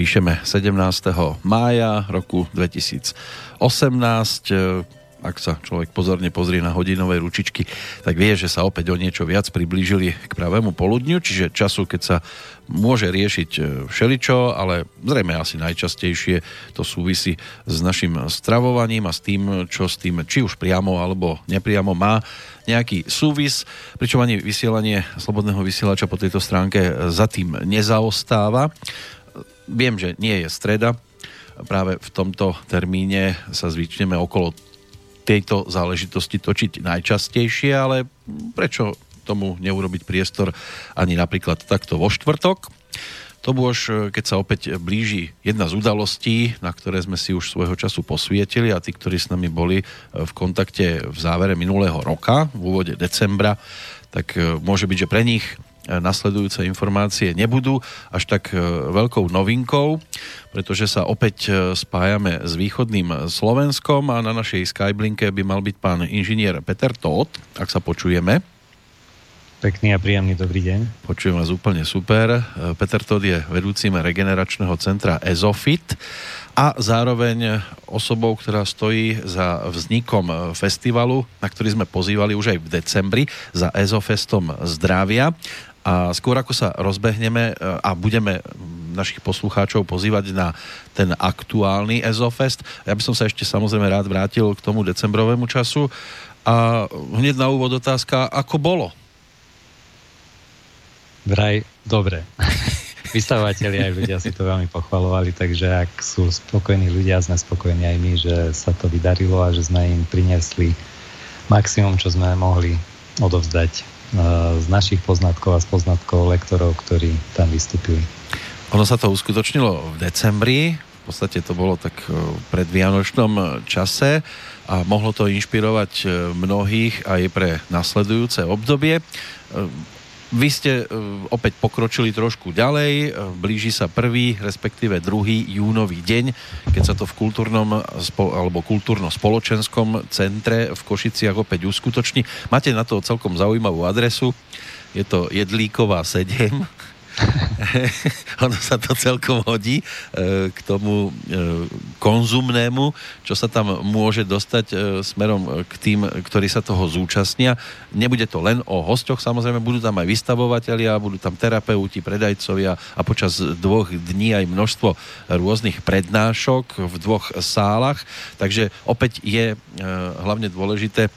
Píšeme 17. mája roku 2018 ak sa človek pozorne pozrie na hodinové ručičky, tak vie, že sa opäť o niečo viac priblížili k pravému poludniu, čiže času, keď sa môže riešiť e, všeličo, ale zrejme asi najčastejšie to súvisí s našim stravovaním a s tým, čo s tým či už priamo alebo nepriamo má nejaký súvis, pričom ani vysielanie slobodného vysielača po tejto stránke za tým nezaostáva. Viem, že nie je streda, práve v tomto termíne sa zvyčneme okolo tejto záležitosti točiť najčastejšie, ale prečo tomu neurobiť priestor ani napríklad takto vo štvrtok. To už, keď sa opäť blíži jedna z udalostí, na ktoré sme si už svojho času posvietili a tí, ktorí s nami boli v kontakte v závere minulého roka, v úvode decembra, tak môže byť, že pre nich nasledujúce informácie nebudú až tak e, veľkou novinkou, pretože sa opäť e, spájame s východným Slovenskom a na našej Skyblinke by mal byť pán inžinier Peter Todt, ak sa počujeme. Pekný a príjemný dobrý deň. Počujem vás úplne super. E, Peter Todt je vedúcim regeneračného centra EZOFIT a zároveň osobou, ktorá stojí za vznikom festivalu, na ktorý sme pozývali už aj v decembri za EZOFestom zdravia. A skôr ako sa rozbehneme e, a budeme našich poslucháčov pozývať na ten aktuálny Ezofest, ja by som sa ešte samozrejme rád vrátil k tomu decembrovému času a hneď na úvod otázka, ako bolo? Vraj, dobre. Vystavovateľi aj ľudia si to veľmi pochvalovali, takže ak sú spokojní ľudia, sme spokojní aj my, že sa to vydarilo a že sme im priniesli maximum, čo sme mohli odovzdať z našich poznatkov a z poznatkov lektorov, ktorí tam vystúpili. Ono sa to uskutočnilo v decembri, v podstate to bolo tak e, pred Vianočnom čase a mohlo to inšpirovať e, mnohých aj pre nasledujúce obdobie. Vy ste e, opäť pokročili trošku ďalej, e, blíži sa prvý, respektíve druhý júnový deň, keď sa to v kultúrnom alebo kultúrno-spoločenskom centre v Košiciach opäť uskutoční. Máte na to celkom zaujímavú adresu, je to Jedlíková 7 ono sa to celkom hodí e, k tomu e, konzumnému, čo sa tam môže dostať e, smerom k tým, ktorí sa toho zúčastnia. Nebude to len o hostoch, samozrejme budú tam aj vystavovateľia, budú tam terapeuti, predajcovia a počas dvoch dní aj množstvo rôznych prednášok v dvoch sálach. Takže opäť je hlavne dôležité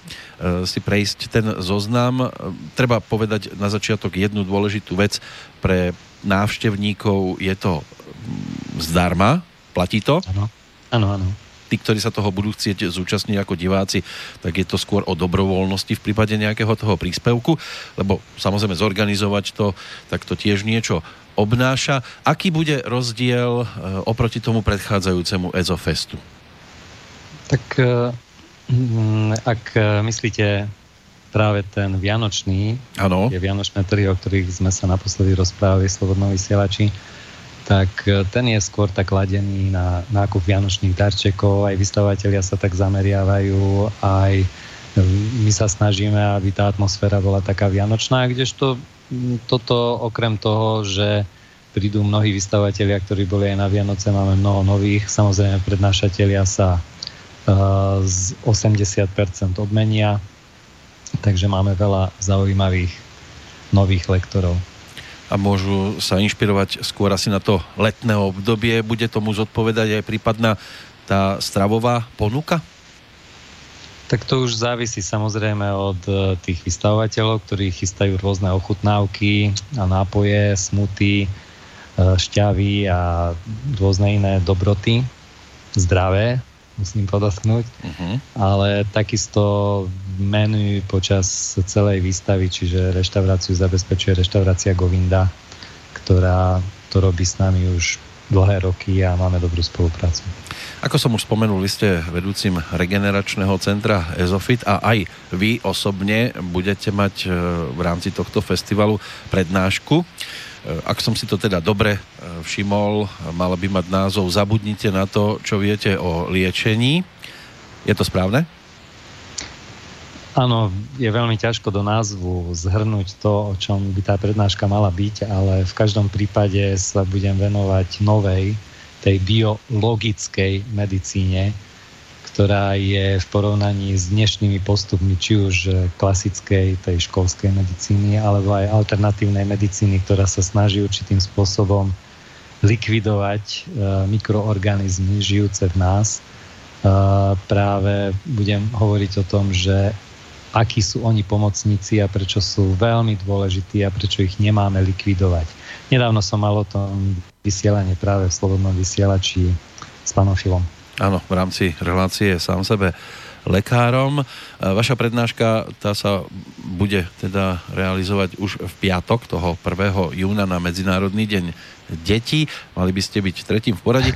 si prejsť ten zoznam. Treba povedať na začiatok jednu dôležitú vec pre návštevníkov je to mm, zdarma, platí to? Áno, áno, áno. Tí, ktorí sa toho budú chcieť zúčastniť ako diváci, tak je to skôr o dobrovoľnosti v prípade nejakého toho príspevku, lebo samozrejme zorganizovať to, tak to tiež niečo obnáša. Aký bude rozdiel e, oproti tomu predchádzajúcemu EZOFestu? Tak e, mm, ak e, myslíte práve ten Vianočný, ano. tie Vianočné trhy, o ktorých sme sa naposledy rozprávali v Slobodnom vysielači, tak e, ten je skôr tak ladený na nákup Vianočných darčekov, aj vystavovateľia sa tak zameriavajú, aj e, my sa snažíme, aby tá atmosféra bola taká vianočná, kdežto toto okrem toho, že prídu mnohí vystavovateľia, ktorí boli aj na Vianoce, máme mnoho nových, samozrejme prednášatelia sa z 80% odmenia, Takže máme veľa zaujímavých nových lektorov. A môžu sa inšpirovať skôr asi na to letné obdobie. Bude tomu zodpovedať aj prípadná tá stravová ponuka? Tak to už závisí samozrejme od e, tých vystavovateľov, ktorí chystajú rôzne ochutnávky a nápoje, smuty, e, šťavy a rôzne iné dobroty, zdravé, musím podotknúť. Uh-huh. Ale takisto menu počas celej výstavy, čiže reštauráciu zabezpečuje reštaurácia Govinda, ktorá to robí s nami už dlhé roky a máme dobrú spoluprácu. Ako som už spomenul, vy ste vedúcim regeneračného centra Ezofit a aj vy osobne budete mať e, v rámci tohto festivalu prednášku. E, ak som si to teda dobre e, všimol, mala by mať názov Zabudnite na to, čo viete o liečení. Je to správne? Áno, je veľmi ťažko do názvu zhrnúť to, o čom by tá prednáška mala byť, ale v každom prípade sa budem venovať novej, tej biologickej medicíne, ktorá je v porovnaní s dnešnými postupmi, či už klasickej, tej školskej medicíny, alebo aj alternatívnej medicíny, ktorá sa snaží určitým spôsobom likvidovať e, mikroorganizmy žijúce v nás. E, práve budem hovoriť o tom, že akí sú oni pomocníci a prečo sú veľmi dôležití a prečo ich nemáme likvidovať. Nedávno som mal o tom vysielanie práve v Slobodnom vysielači s pánom Filom. Áno, v rámci relácie sám sebe lekárom. Vaša prednáška tá sa bude teda realizovať už v piatok, toho 1. júna na Medzinárodný deň detí. Mali by ste byť tretím v poradí.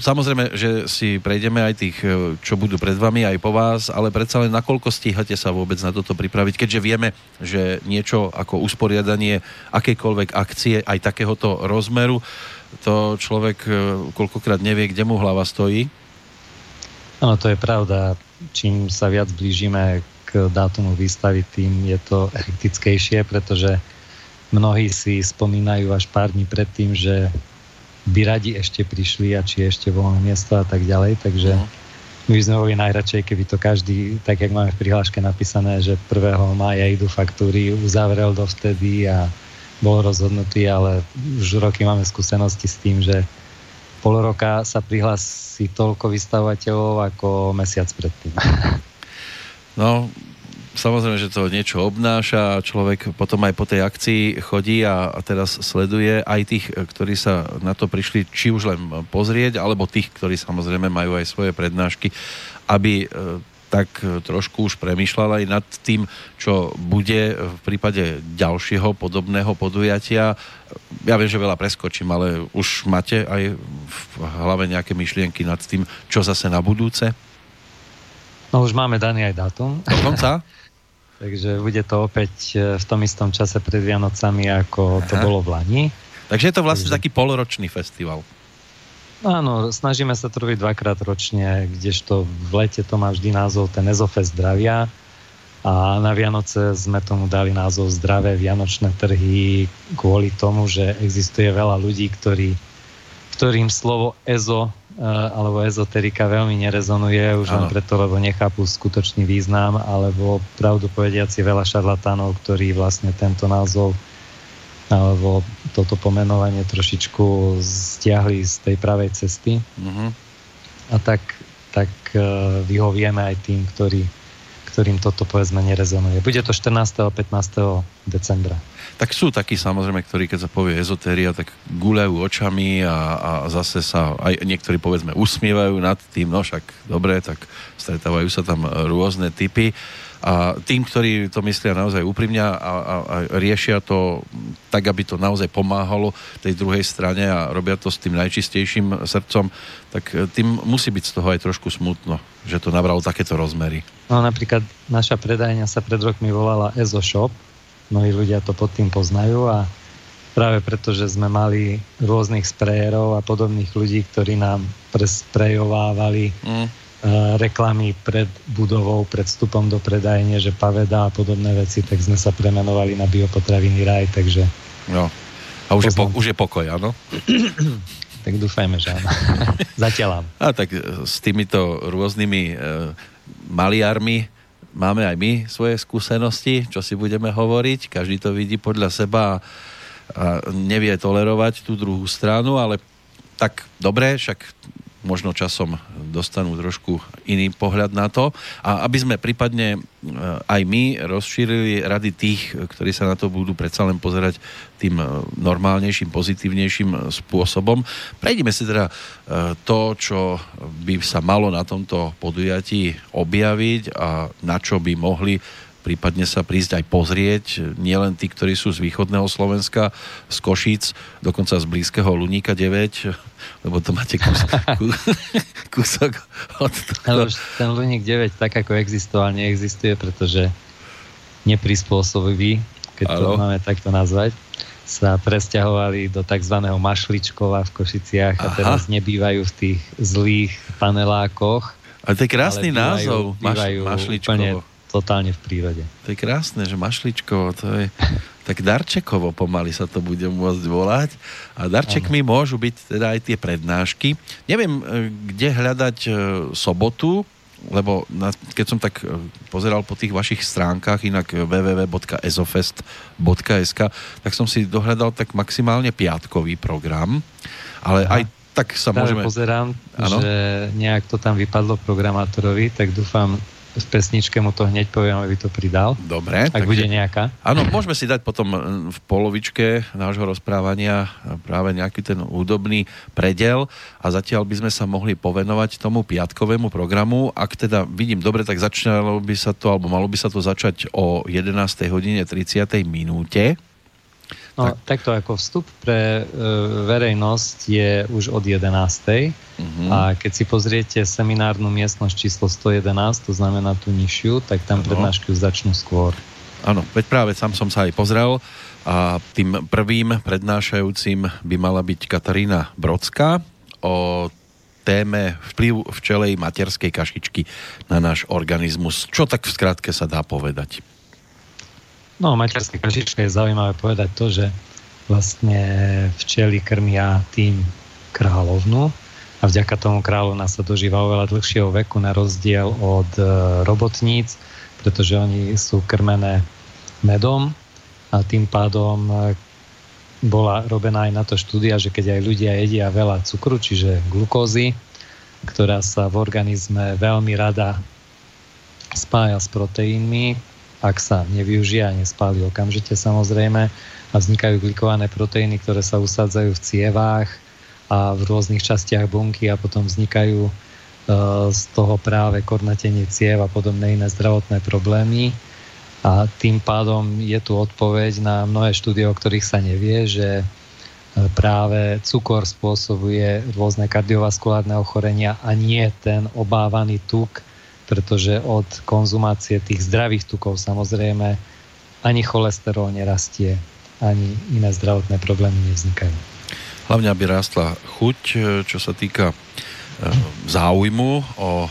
Samozrejme, že si prejdeme aj tých, čo budú pred vami, aj po vás, ale predsa len nakoľko stíhate sa vôbec na toto pripraviť, keďže vieme, že niečo ako usporiadanie akejkoľvek akcie aj takéhoto rozmeru to človek e, koľkokrát nevie, kde mu hlava stojí. Áno, to je pravda. Čím sa viac blížime k dátumu výstavy, tým je to hektickejšie, pretože mnohí si spomínajú až pár dní predtým, že by radi ešte prišli a či ešte voľné miesto a tak ďalej, takže no. my sme boli najradšej, keby to každý, tak jak máme v prihláške napísané, že 1. mája idú faktúry, uzavrel dovtedy a bol rozhodnutý, ale už roky máme skúsenosti s tým, že pol roka sa prihlási toľko vystavovateľov ako mesiac predtým. No, samozrejme, že to niečo obnáša, človek potom aj po tej akcii chodí a, a teraz sleduje aj tých, ktorí sa na to prišli, či už len pozrieť, alebo tých, ktorí samozrejme majú aj svoje prednášky, aby e, tak e, trošku už premyšľal aj nad tým, čo bude v prípade ďalšieho podobného podujatia. Ja viem, že veľa preskočím, ale už máte aj v hlave nejaké myšlienky nad tým, čo zase na budúce? No už máme daný aj dátum. Dokonca? Takže bude to opäť e, v tom istom čase pred Vianocami, ako Aha. to bolo v Lani. Takže je to vlastne Takže... taký poloročný festival. Áno, snažíme sa to robiť dvakrát ročne, kdežto v lete to má vždy názov ten Ezofest zdravia. A na Vianoce sme tomu dali názov Zdravé vianočné trhy kvôli tomu, že existuje veľa ľudí, ktorí, ktorým slovo EZO eh, alebo ezoterika veľmi nerezonuje, už len preto, lebo nechápu skutočný význam, alebo pravdu povediaci veľa šarlatánov, ktorí vlastne tento názov alebo toto pomenovanie trošičku stiahli z tej pravej cesty. Mm-hmm. A tak, tak uh, vyhovieme aj tým, ktorí, ktorým toto povedzme nerezonuje. Bude to 14. a 15. decembra. Tak sú takí samozrejme, ktorí keď sa povie ezotéria, tak guľajú očami a, a zase sa aj niektorí povedzme usmievajú nad tým, no však dobre, tak stretávajú sa tam rôzne typy. A tým, ktorí to myslia naozaj úprimne a, a, a riešia to tak, aby to naozaj pomáhalo tej druhej strane a robia to s tým najčistejším srdcom, tak e, tým musí byť z toho aj trošku smutno, že to nabralo takéto rozmery. No napríklad naša predajňa sa pred rokmi volala Ezo Shop, mnohí ľudia to pod tým poznajú a práve preto, že sme mali rôznych sprejérov a podobných ľudí, ktorí nám presprejovávali mm reklamy pred budovou, pred vstupom do predajne, že paveda a podobné veci, tak sme sa premenovali na biopotraviny raj, takže... No. A už, je, po, už je pokoj, áno? tak dúfajme, že áno. Zatiaľ A tak eh, s týmito rôznymi e, maliarmi máme aj my svoje skúsenosti, čo si budeme hovoriť. Každý to vidí podľa seba a, a nevie tolerovať tú druhú stranu, ale tak dobre, však možno časom dostanú trošku iný pohľad na to. A aby sme prípadne e, aj my rozšírili rady tých, ktorí sa na to budú predsa len pozerať tým e, normálnejším, pozitívnejším spôsobom. Prejdeme si teda e, to, čo by sa malo na tomto podujatí objaviť a na čo by mohli prípadne sa prísť aj pozrieť, nielen tí, ktorí sú z východného Slovenska, z Košíc, dokonca z blízkeho Luníka 9, lebo to máte kus, kus, kúsok od toho. Ale už ten Luník 9 tak ako existoval, neexistuje, pretože neprispôsobivý, keď to máme takto nazvať, sa presťahovali do tzv. Mašličkova v Košiciach Aha. a teraz nebývajú v tých zlých panelákoch. A to je krásny názov, bývajú, bývajú Mašličkovo totálne v prírode. To je krásne, že mašličko, to je tak darčekovo pomaly sa to bude môcť volať. A darčekmi ano. môžu byť teda aj tie prednášky. Neviem, e, kde hľadať e, sobotu, lebo na, keď som tak e, pozeral po tých vašich stránkach, inak www.ezofest.sk, tak som si dohľadal tak maximálne piatkový program, ale Aha. aj tak sa Práve môžeme... pozerám, ano? že nejak to tam vypadlo programátorovi, tak dúfam, v pesničke mu to hneď poviem, aby to pridal. Dobre. Ak takže, bude nejaká. Áno, môžeme si dať potom e, v polovičke nášho rozprávania práve nejaký ten údobný predel a zatiaľ by sme sa mohli povenovať tomu piatkovému programu. Ak teda vidím dobre, tak začalo by sa to, alebo malo by sa to začať o 11. hodine 30. minúte. No, tak. takto ako vstup pre e, verejnosť je už od 11. Uh-huh. A keď si pozriete seminárnu miestnosť číslo 111, to znamená tú nižšiu, tak tam uh-huh. prednášky už začnú skôr. Áno, veď práve sám som sa aj pozrel a tým prvým prednášajúcim by mala byť Katarína Brodská o téme vplyv včelej materskej kašičky na náš organizmus. Čo tak v skratke sa dá povedať? No, materské kašička je zaujímavé povedať to, že vlastne včely krmia tým kráľovnu a vďaka tomu kráľovna sa dožíva oveľa dlhšieho veku na rozdiel od e, robotníc, pretože oni sú krmené medom a tým pádom e, bola robená aj na to štúdia, že keď aj ľudia jedia veľa cukru, čiže glukózy, ktorá sa v organizme veľmi rada spája s proteínmi, ak sa nevyužije a nespáli okamžite samozrejme a vznikajú glikované proteíny, ktoré sa usádzajú v cievách a v rôznych častiach bunky a potom vznikajú e, z toho práve kornatenie ciev a podobné iné zdravotné problémy. A tým pádom je tu odpoveď na mnohé štúdie, o ktorých sa nevie, že e, práve cukor spôsobuje rôzne kardiovaskulárne ochorenia a nie ten obávaný tuk, pretože od konzumácie tých zdravých tukov samozrejme ani cholesterol nerastie, ani iné zdravotné problémy nevznikajú. Hlavne, aby rástla chuť, e, čo sa týka e, záujmu o e,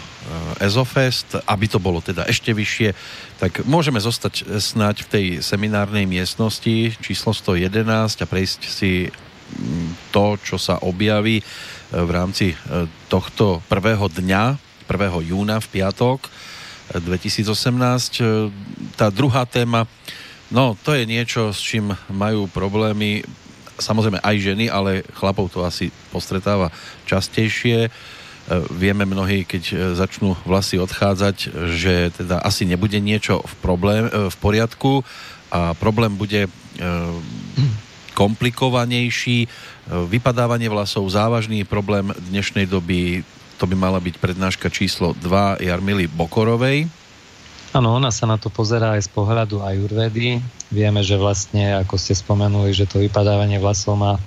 Ezofest, aby to bolo teda ešte vyššie, tak môžeme zostať snať v tej seminárnej miestnosti číslo 111 a prejsť si to, čo sa objaví v rámci tohto prvého dňa 1. júna v piatok 2018. Eh, tá druhá téma, no to je niečo, s čím majú problémy samozrejme aj ženy, ale chlapov to asi postretáva častejšie. Eh, vieme mnohí, keď eh, začnú vlasy odchádzať, že teda asi nebude niečo v, problém, v poriadku a problém bude komplikovanejší. Vypadávanie vlasov, závažný problém dnešnej doby, to by mala byť prednáška číslo 2 Jarmily Bokorovej. Áno, ona sa na to pozerá aj z pohľadu ajurvedy. Vieme, že vlastne, ako ste spomenuli, že to vypadávanie vlasov má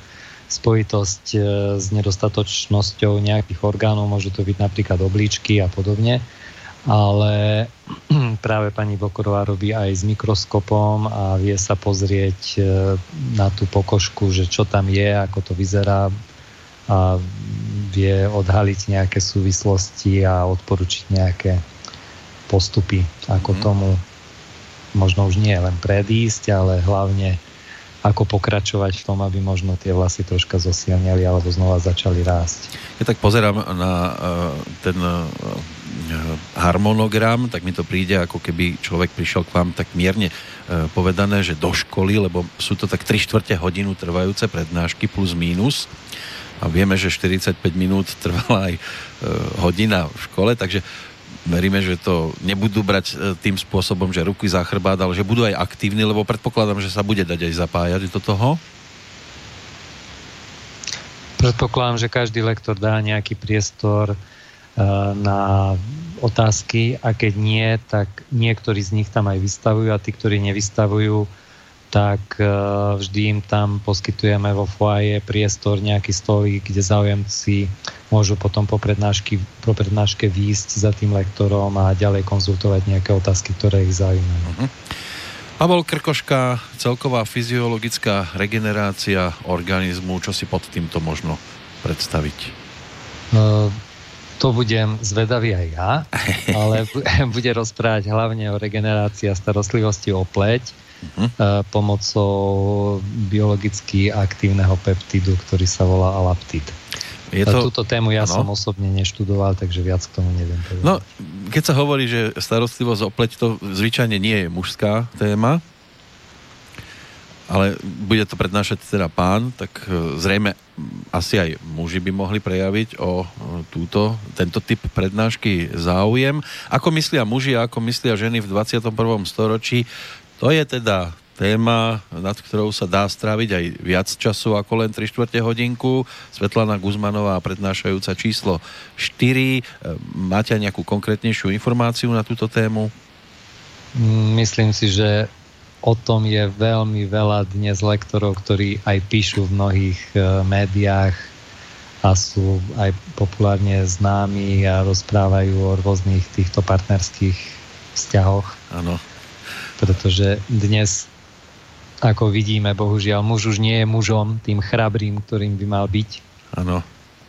spojitosť e, s nedostatočnosťou nejakých orgánov, môžu to byť napríklad obličky a podobne, ale práve pani Bokorová robí aj s mikroskopom a vie sa pozrieť e, na tú pokožku, že čo tam je, ako to vyzerá a vie odhaliť nejaké súvislosti a odporučiť nejaké postupy, ako mm. tomu možno už nie len predísť, ale hlavne ako pokračovať v tom, aby možno tie vlasy troška zosilnili alebo znova začali rásť. Ja tak pozerám na uh, ten uh, harmonogram, tak mi to príde, ako keby človek prišiel k vám tak mierne uh, povedané, že do školy, lebo sú to tak 3 čtvrte hodinu trvajúce prednášky plus mínus a vieme, že 45 minút trvala aj e, hodina v škole, takže veríme, že to nebudú brať e, tým spôsobom, že ruky za chrbát, ale že budú aj aktívni, lebo predpokladám, že sa bude dať aj zapájať do toho. Predpokladám, že každý lektor dá nejaký priestor e, na otázky a keď nie, tak niektorí z nich tam aj vystavujú a tí, ktorí nevystavujú, tak e, vždy im tam poskytujeme vo foaje priestor, nejaký stolík, kde záujemci môžu potom po, prednášky, po prednáške výjsť za tým lektorom a ďalej konzultovať nejaké otázky, ktoré ich zaujímajú. Uh-huh. Pavol Krkoška, celková fyziologická regenerácia organizmu, čo si pod týmto možno predstaviť? Uh, To budem zvedavý aj ja, ale bude rozprávať hlavne o regenerácii a starostlivosti o pleť uh-huh. pomocou biologicky aktívneho peptidu, ktorý sa volá alaptid. Je to... Túto tému ja ano. som osobne neštudoval, takže viac k tomu neviem povedať. No, keď sa hovorí, že starostlivosť o pleť to zvyčajne nie je mužská téma, ale bude to prednášať teda pán, tak e, zrejme asi aj muži by mohli prejaviť o túto, tento typ prednášky záujem. Ako myslia muži a ako myslia ženy v 21. storočí, to je teda téma, nad ktorou sa dá stráviť aj viac času ako len 3 čtvrte hodinku. Svetlana Guzmanová, prednášajúca číslo 4. E, máte nejakú konkrétnejšiu informáciu na túto tému? Myslím si, že o tom je veľmi veľa dnes lektorov, ktorí aj píšu v mnohých e, médiách a sú aj populárne známi a rozprávajú o rôznych týchto partnerských vzťahoch. Áno. Pretože dnes, ako vidíme, bohužiaľ, muž už nie je mužom, tým chrabrým, ktorým by mal byť. Áno.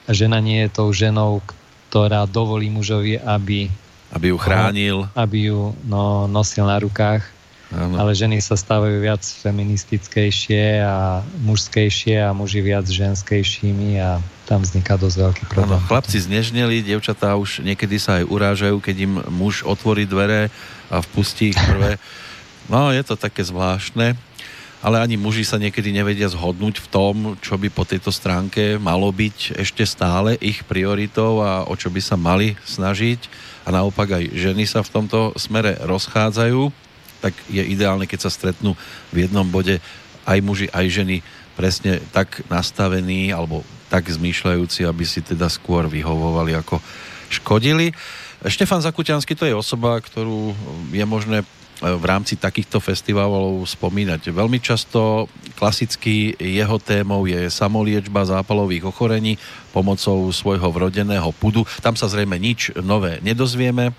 A žena nie je tou ženou, ktorá dovolí mužovi, aby aby ju chránil. Aby ju no, nosil na rukách Ano. Ale ženy sa stávajú viac feministickejšie a mužskejšie a muži viac ženskejšími a tam vzniká dosť veľký problém. Ano, chlapci znežneli, devčatá už niekedy sa aj urážajú, keď im muž otvorí dvere a vpustí ich prvé. No, je to také zvláštne ale ani muži sa niekedy nevedia zhodnúť v tom, čo by po tejto stránke malo byť ešte stále ich prioritou a o čo by sa mali snažiť. A naopak aj ženy sa v tomto smere rozchádzajú tak je ideálne, keď sa stretnú v jednom bode aj muži, aj ženy presne tak nastavení alebo tak zmýšľajúci, aby si teda skôr vyhovovali ako škodili. Štefan Zakuťanský to je osoba, ktorú je možné e, v rámci takýchto festivalov spomínať. Veľmi často klasicky jeho témou je samoliečba zápalových ochorení pomocou svojho vrodeného pudu. Tam sa zrejme nič nové nedozvieme,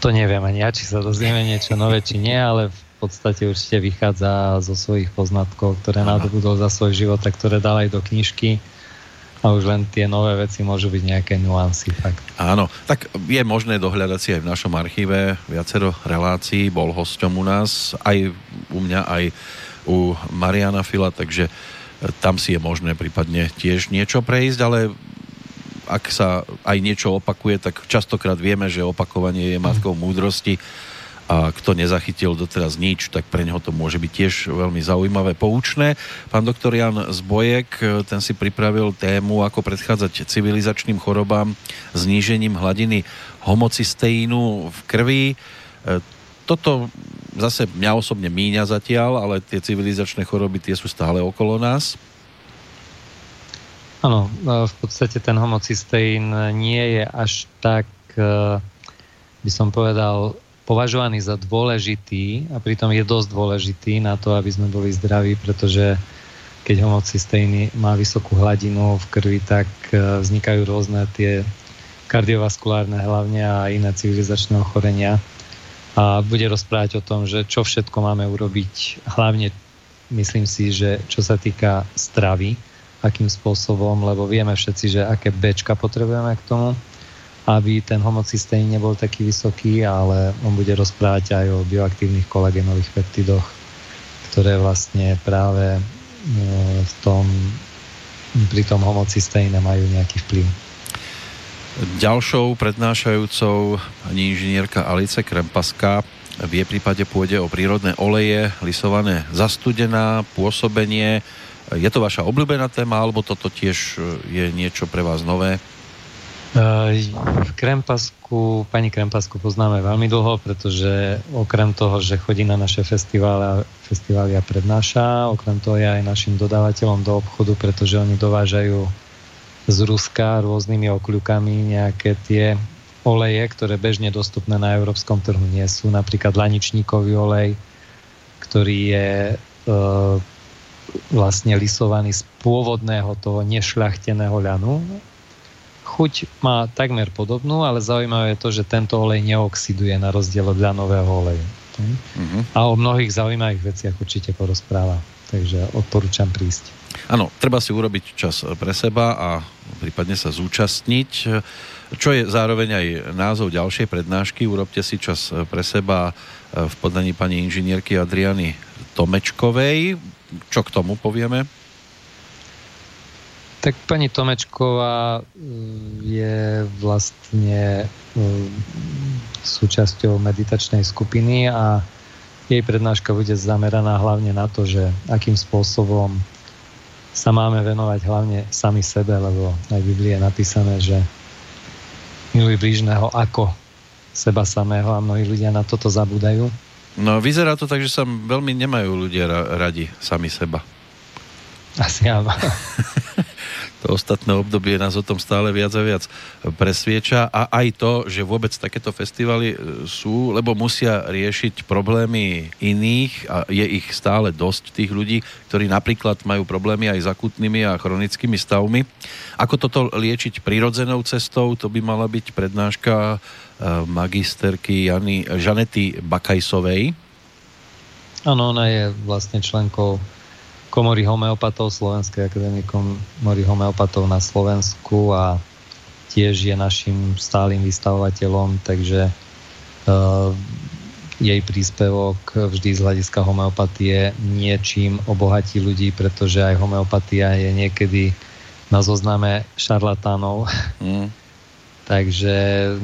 to neviem ani ja, či sa dozvieme niečo nové, či nie, ale v podstate určite vychádza zo svojich poznatkov, ktoré nadobudol za svoj život a ktoré dal aj do knižky a už len tie nové veci môžu byť nejaké nuancy. Fakt. Áno, tak je možné dohľadať si aj v našom archíve viacero relácií, bol hosťom u nás, aj u mňa, aj u Mariana Fila, takže tam si je možné prípadne tiež niečo prejsť, ale ak sa aj niečo opakuje, tak častokrát vieme, že opakovanie je matkou múdrosti a kto nezachytil doteraz nič, tak pre neho to môže byť tiež veľmi zaujímavé, poučné. Pán doktor Jan Zbojek, ten si pripravil tému, ako predchádzať civilizačným chorobám znížením hladiny homocysteínu v krvi. E, toto zase mňa osobne míňa zatiaľ, ale tie civilizačné choroby tie sú stále okolo nás. Áno, v podstate ten homocysteín nie je až tak, e, by som povedal, považovaný za dôležitý a pritom je dosť dôležitý na to, aby sme boli zdraví, pretože keď homocysteín má vysokú hladinu v krvi, tak e, vznikajú rôzne tie kardiovaskulárne hlavne a iné civilizačné ochorenia. A bude rozprávať o tom, že čo všetko máme urobiť, hlavne myslím si, že čo sa týka stravy, akým spôsobom, lebo vieme všetci, že aké Bčka potrebujeme k tomu, aby ten homocysteín nebol taký vysoký, ale on bude rozprávať aj o bioaktívnych kolagénových peptidoch, ktoré vlastne práve e, v tom, pri tom homocysteíne majú nejaký vplyv. Ďalšou prednášajúcou pani inžinierka Alice Krempaská v jej prípade pôjde o prírodné oleje, lisované zastudená, pôsobenie, je to vaša obľúbená téma, alebo toto tiež e, je niečo pre vás nové? V Krempasku, pani Krempasku poznáme veľmi dlho, pretože okrem toho, že chodí na naše festivály, festivály a prednáša, okrem toho je aj našim dodávateľom do obchodu, pretože oni dovážajú z Ruska rôznymi okľukami nejaké tie oleje, ktoré bežne dostupné na európskom trhu nie sú. Napríklad laničníkový olej, ktorý je e, vlastne lisovaný z pôvodného toho nešľachteného ľanu. Chuť má takmer podobnú, ale zaujímavé je to, že tento olej neoxiduje na rozdiel od ľanového oleju. Uh-huh. A o mnohých zaujímavých veciach určite porozpráva. Takže odporúčam prísť. Áno, treba si urobiť čas pre seba a prípadne sa zúčastniť, čo je zároveň aj názov ďalšej prednášky. Urobte si čas pre seba v podaní pani inžinierky Adriany Tomečkovej. Čo k tomu povieme? Tak pani Tomečková je vlastne súčasťou meditačnej skupiny a jej prednáška bude zameraná hlavne na to, že akým spôsobom sa máme venovať hlavne sami sebe, lebo aj v Biblii je napísané, že miluj blížneho ako seba samého a mnohí ľudia na toto zabúdajú. No vyzerá to tak, že sa veľmi nemajú ľudia radi sami seba. Asi áno. to ostatné obdobie nás o tom stále viac a viac presvieča a aj to, že vôbec takéto festivaly e, sú, lebo musia riešiť problémy iných a je ich stále dosť tých ľudí, ktorí napríklad majú problémy aj s akutnými a chronickými stavmi. Ako toto liečiť prirodzenou cestou, to by mala byť prednáška magisterky Jany, Žanety Bakajsovej. Áno, ona je vlastne členkou komory homeopatov Slovenskej akadémie komory homeopatov na Slovensku a tiež je našim stálym vystavovateľom, takže uh, jej príspevok vždy z hľadiska homeopatie niečím obohatí ľudí, pretože aj homeopatia je niekedy na zozname šarlatánov. Mm. Takže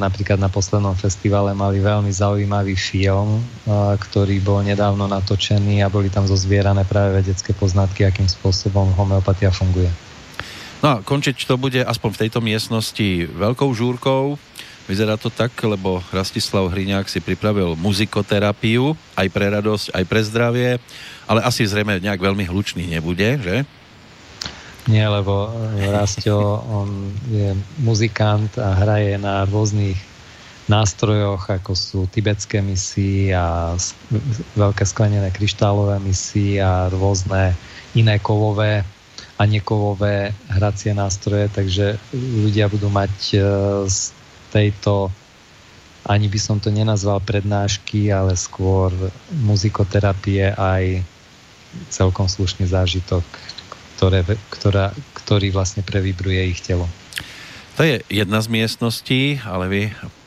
napríklad na poslednom festivale mali veľmi zaujímavý film, ktorý bol nedávno natočený a boli tam zozvierané práve vedecké poznatky, akým spôsobom homeopatia funguje. No a končiť to bude aspoň v tejto miestnosti veľkou žúrkou. Vyzerá to tak, lebo Rastislav Hriňák si pripravil muzikoterapiu aj pre radosť, aj pre zdravie, ale asi zrejme nejak veľmi hlučný nebude, že? Nie, lebo eh, Rastio, on je muzikant a hraje na rôznych nástrojoch, ako sú tibetské misy a veľké sklenené kryštálové misy a rôzne iné kovové a nekovové hracie nástroje, takže ľudia budú mať eh, z tejto ani by som to nenazval prednášky, ale skôr muzikoterapie aj celkom slušný zážitok ktoré, ktorá, ktorý vlastne previbruje ich telo. To je jedna z miestností, ale vy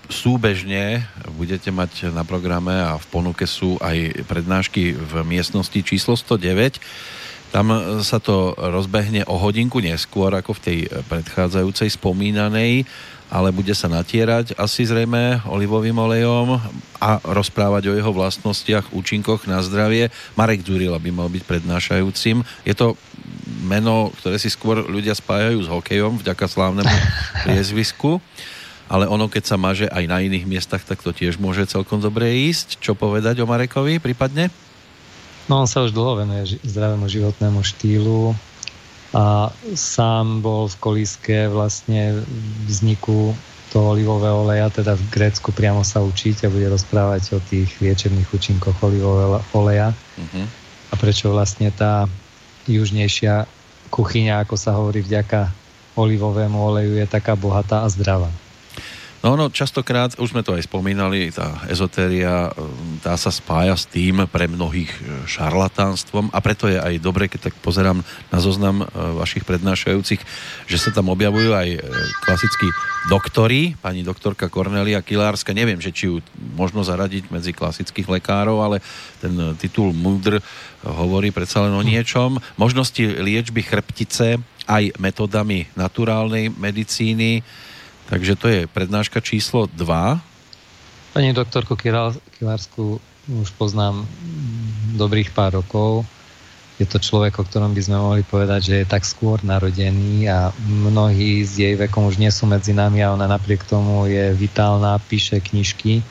súbežne budete mať na programe a v ponuke sú aj prednášky v miestnosti číslo 109. Tam sa to rozbehne o hodinku neskôr ako v tej predchádzajúcej spomínanej ale bude sa natierať asi zrejme olivovým olejom a rozprávať o jeho vlastnostiach, účinkoch na zdravie. Marek Dzurila by mal byť prednášajúcim. Je to meno, ktoré si skôr ľudia spájajú s hokejom vďaka slávnemu priezvisku, ale ono, keď sa maže aj na iných miestach, tak to tiež môže celkom dobre ísť. Čo povedať o Marekovi prípadne? No on sa už dlho venuje zdravému životnému štýlu, a sám bol v kolíske vlastne vzniku toho olivového oleja, teda v Grécku priamo sa učiť a bude rozprávať o tých liečebných účinkoch olivového oleja uh-huh. a prečo vlastne tá južnejšia kuchyňa, ako sa hovorí vďaka olivovému oleju, je taká bohatá a zdravá. No ono častokrát, už sme to aj spomínali, tá ezotéria, um, tá sa spája s tým pre mnohých e, šarlatánstvom. A preto je aj dobre, keď tak pozerám na zoznam e, vašich prednášajúcich, že sa tam objavujú aj e, klasickí doktori, pani doktorka Kornelia Kilárska, neviem, že či ju možno zaradiť medzi klasických lekárov, ale ten titul Múdr hovorí predsa len o niečom. Možnosti liečby chrbtice aj metodami naturálnej medicíny, Takže to je prednáška číslo 2. Pani doktorku Kilársku už poznám dobrých pár rokov. Je to človek, o ktorom by sme mohli povedať, že je tak skôr narodený a mnohí s jej vekom už nie sú medzi nami a ona napriek tomu je vitálna, píše knižky.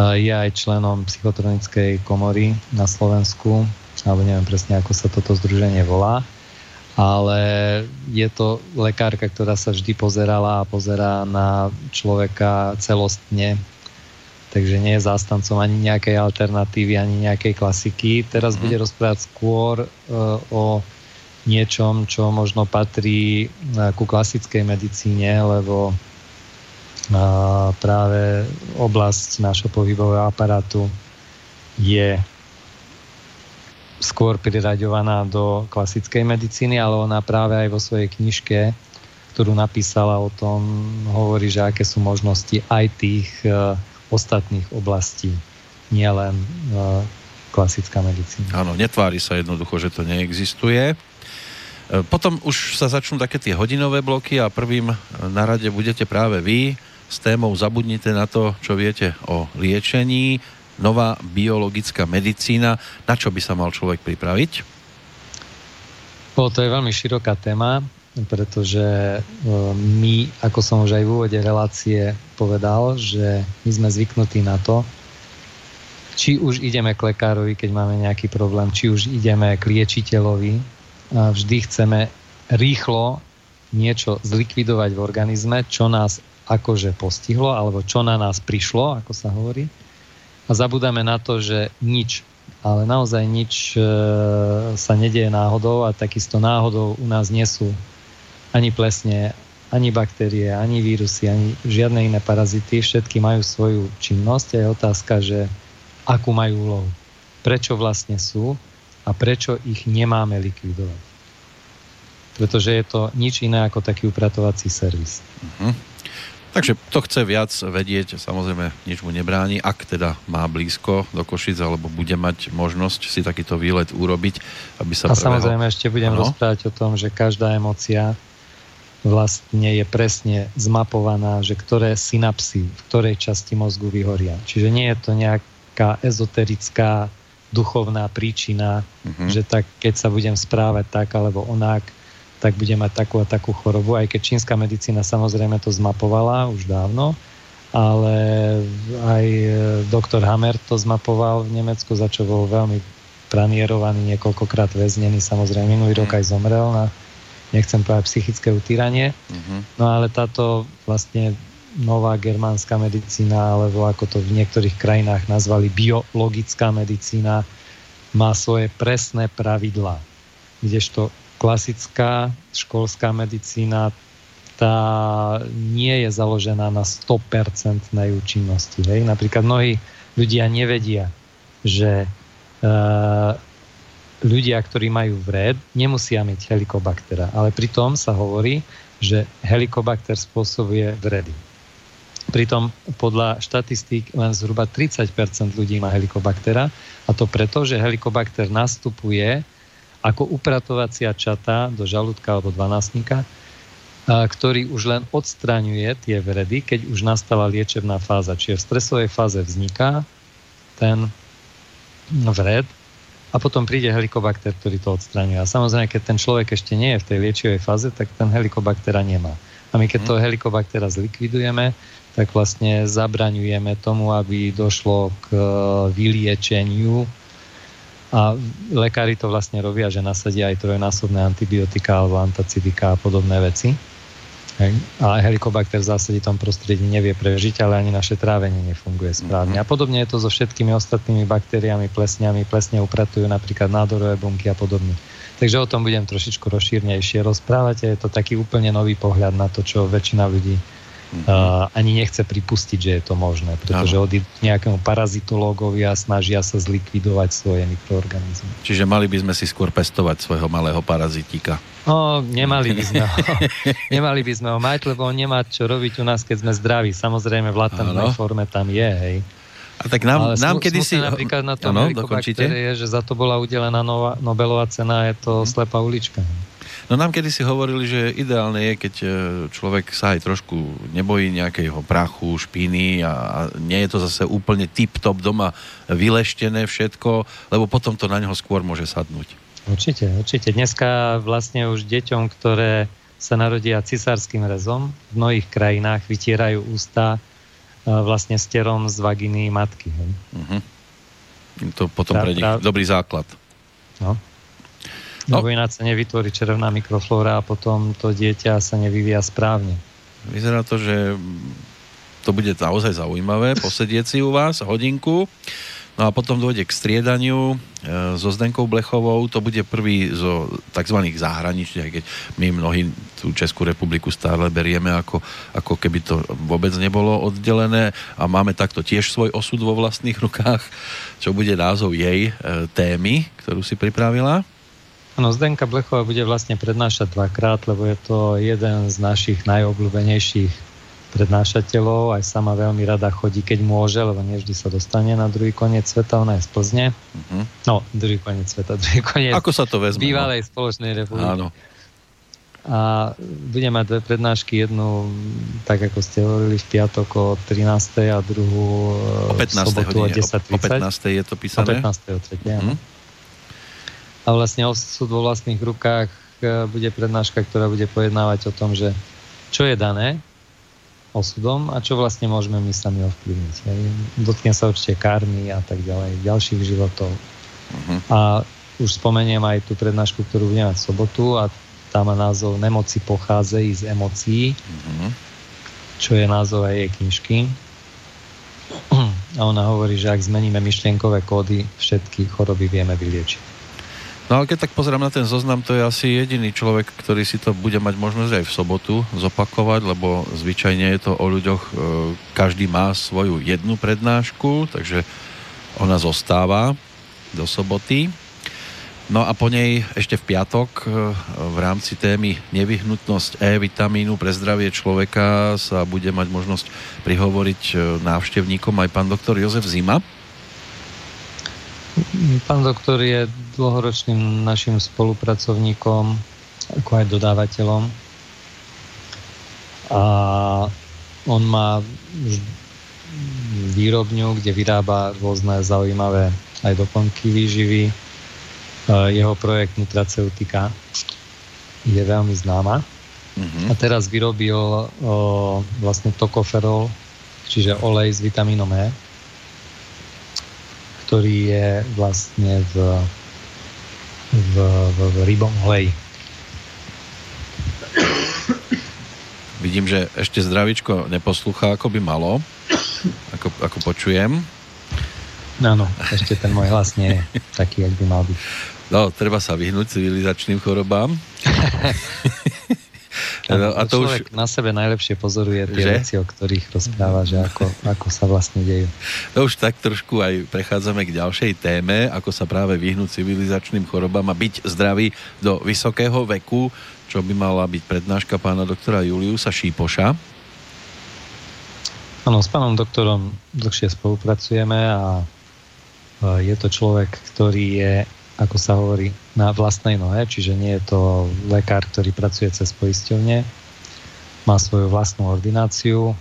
Je aj členom psychotronickej komory na Slovensku, alebo neviem presne, ako sa toto združenie volá ale je to lekárka, ktorá sa vždy pozerala a pozerá na človeka celostne, takže nie je zástancom ani nejakej alternatívy, ani nejakej klasiky. Teraz mm. bude rozprávať skôr uh, o niečom, čo možno patrí uh, ku klasickej medicíne, lebo uh, práve oblasť nášho pohybového aparátu je skôr priraďovaná do klasickej medicíny, ale ona práve aj vo svojej knižke, ktorú napísala o tom, hovorí, že aké sú možnosti aj tých uh, ostatných oblastí, nielen uh, klasická medicína. Áno, netvári sa jednoducho, že to neexistuje. Potom už sa začnú také tie hodinové bloky a prvým na rade budete práve vy s témou Zabudnite na to, čo viete o liečení, nová biologická medicína. Na čo by sa mal človek pripraviť? O, to je veľmi široká téma, pretože e, my, ako som už aj v úvode relácie povedal, že my sme zvyknutí na to, či už ideme k lekárovi, keď máme nejaký problém, či už ideme k liečiteľovi, vždy chceme rýchlo niečo zlikvidovať v organizme, čo nás akože postihlo, alebo čo na nás prišlo, ako sa hovorí. A zabudáme na to, že nič, ale naozaj nič e, sa nedieje náhodou a takisto náhodou u nás nie sú ani plesne, ani baktérie, ani vírusy, ani žiadne iné parazity. Všetky majú svoju činnosť a je otázka, že akú majú úlohu. Prečo vlastne sú a prečo ich nemáme likvidovať. Pretože je to nič iné ako taký upratovací servis. Uh-huh. Takže to chce viac vedieť, samozrejme nič mu nebráni, ak teda má blízko do Košic alebo bude mať možnosť si takýto výlet urobiť, aby sa... A prvého... samozrejme ešte budem ano? rozprávať o tom, že každá emocia vlastne je presne zmapovaná, že ktoré synapsy v ktorej časti mozgu vyhoria. Čiže nie je to nejaká ezoterická duchovná príčina, uh-huh. že tak, keď sa budem správať tak alebo onak, tak budem mať takú a takú chorobu, aj keď čínska medicína samozrejme to zmapovala už dávno, ale aj e, doktor Hammer to zmapoval v Nemecku, za čo bol veľmi pranierovaný, niekoľkokrát väznený, samozrejme minulý rok mhm. aj zomrel na, nechcem povedať, psychické utýranie. Uh-huh. No ale táto vlastne nová germánska medicína, alebo ako to v niektorých krajinách nazvali biologická medicína, má svoje presné pravidlá. Kdežto klasická školská medicína tá nie je založená na 100% účinnosti. Hej? Napríklad mnohí ľudia nevedia, že e, ľudia, ktorí majú vred, nemusia mať helikobaktera. Ale pritom sa hovorí, že helikobakter spôsobuje vredy. Pritom podľa štatistík len zhruba 30% ľudí má helikobaktera a to preto, že helikobakter nastupuje ako upratovacia čata do žalúdka alebo dvanásnika, ktorý už len odstraňuje tie vredy, keď už nastala liečebná fáza. Čiže v stresovej fáze vzniká ten vred a potom príde helikobakter, ktorý to odstraňuje. A samozrejme, keď ten človek ešte nie je v tej liečivej fáze, tak ten helikobaktera nemá. A my keď mhm. toho helikobaktera zlikvidujeme, tak vlastne zabraňujeme tomu, aby došlo k e, vyliečeniu a lekári to vlastne robia, že nasadia aj trojnásobné antibiotika alebo antacidika a podobné veci. Hej. A helikobakter v zásade tom prostredí nevie prežiť, ale ani naše trávenie nefunguje správne. Mm-hmm. A podobne je to so všetkými ostatnými baktériami, plesňami. Plesne upratujú napríklad nádorové bunky a podobne. Takže o tom budem trošičku rozšírnejšie rozprávať je to taký úplne nový pohľad na to, čo väčšina ľudí uh, ani nechce pripustiť, že je to možné, pretože od nejakému parazitológovi a snažia sa zlikvidovať svoje mikroorganizmy. Čiže mali by sme si skôr pestovať svojho malého parazitika. No, nemali by sme ho. nemali by sme ho mať, lebo on nemá čo robiť u nás, keď sme zdraví. Samozrejme v latentnej forme tam je, hej. A tak nám, Ale nám kedy si... napríklad na tom ano, je, že za to bola udelená Nova, Nobelová cena, je to hmm. slepá ulička. No nám kedy si hovorili, že ideálne je, keď e, človek sa aj trošku nebojí nejakého prachu, špiny a, a nie je to zase úplne tip-top doma vyleštené všetko, lebo potom to na neho skôr môže sadnúť. Určite, určite. Dneska vlastne už deťom, ktoré sa narodia cisárským rezom, v mnohých krajinách vytierajú ústa e, vlastne sterom z vaginy matky. Uh-huh. To potom tá, pre nich dobrý základ. No. No. Lebo ináč sa nevytvorí červená mikroflóra a potom to dieťa sa nevyvíja správne. Vyzerá to, že to bude naozaj zaujímavé posedieť si u vás hodinku. No a potom dôjde k striedaniu e, so Zdenkou Blechovou, to bude prvý zo tzv. zahraničných, keď my mnohí tú Českú republiku stále berieme ako, ako keby to vôbec nebolo oddelené a máme takto tiež svoj osud vo vlastných rukách, čo bude názov jej e, témy, ktorú si pripravila. Áno, Zdenka Blechová bude vlastne prednášať dvakrát, lebo je to jeden z našich najobľúbenejších prednášateľov, aj sama veľmi rada chodí, keď môže, lebo nevždy sa dostane na druhý koniec sveta, ona je z Plzne. Uh-huh. No, druhý koniec sveta, druhý koniec Ako sa to vezme? Bývalej no? spoločnej republiky. Áno. A bude mať dve prednášky, jednu, tak ako ste hovorili, v piatok o 13. a druhú o 15. sobotu hodine. o 10.30. O 15. je to písané? O 15. o 3. Uh-huh. A vlastne osud vo vlastných rukách e, bude prednáška, ktorá bude pojednávať o tom, že čo je dané, osudom a čo vlastne môžeme my sami ovplyvniť. Dotkne sa určite karmy a tak ďalej, ďalších životov. Uh-huh. A už spomeniem aj tú prednášku, ktorú budeme mať v sobotu a tá má názov Nemoci pocházejí z emocií, uh-huh. čo je názov aj jej knižky. A ona hovorí, že ak zmeníme myšlienkové kódy, všetky choroby vieme vyliečiť. No ale keď tak pozerám na ten zoznam, to je asi jediný človek, ktorý si to bude mať možnosť aj v sobotu zopakovať, lebo zvyčajne je to o ľuďoch, e, každý má svoju jednu prednášku, takže ona zostáva do soboty. No a po nej ešte v piatok e, v rámci témy nevyhnutnosť E vitamínu pre zdravie človeka sa bude mať možnosť prihovoriť e, návštevníkom aj pán doktor Jozef Zima. Pán doktor je dlhoročným našim spolupracovníkom, ako aj dodávateľom. A on má výrobňu, kde vyrába rôzne zaujímavé aj doplnky výživy. Jeho projekt Nutraceutika je veľmi známa. Mm-hmm. A teraz vyrobil o, vlastne tokoferol, čiže olej s vitamínom E ktorý je vlastne v, v, v, v rybom hleji. Vidím, že ešte zdravičko neposlúcha, ako by malo, ako, ako počujem. Áno, ešte ten môj hlas nie je taký, ak by mal byť. No, treba sa vyhnúť civilizačným chorobám. No, a to človek už... na sebe najlepšie pozoruje tie že? veci, o ktorých rozpráva, že ako, ako sa vlastne dejú. No už tak trošku aj prechádzame k ďalšej téme, ako sa práve vyhnúť civilizačným chorobám a byť zdravý do vysokého veku, čo by mala byť prednáška pána doktora Juliusa Šípoša. Áno, s pánom doktorom dlhšie spolupracujeme a je to človek, ktorý je ako sa hovorí, na vlastnej nohe, čiže nie je to lekár, ktorý pracuje cez poisťovne, má svoju vlastnú ordináciu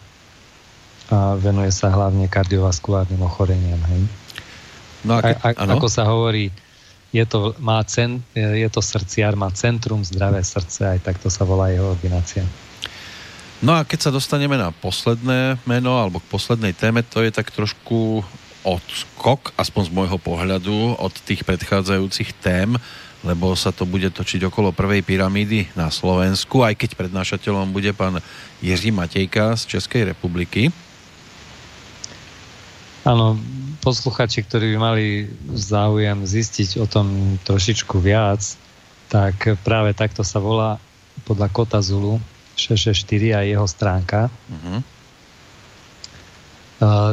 a venuje sa hlavne kardiovaskulárnym ochoreniam. Hej. No a keď, a, a, ako sa hovorí, je to, má cent, je to srdciar, má centrum zdravé srdce, aj takto sa volá jeho ordinácia. No a keď sa dostaneme na posledné meno alebo k poslednej téme, to je tak trošku odskok, aspoň z môjho pohľadu, od tých predchádzajúcich tém, lebo sa to bude točiť okolo prvej pyramídy na Slovensku, aj keď prednášateľom bude pán Jiří Matejka z Českej republiky. Áno, posluchači, ktorí by mali záujem zistiť o tom trošičku viac, tak práve takto sa volá podľa Kota Zulu 664 a jeho stránka. Uh-huh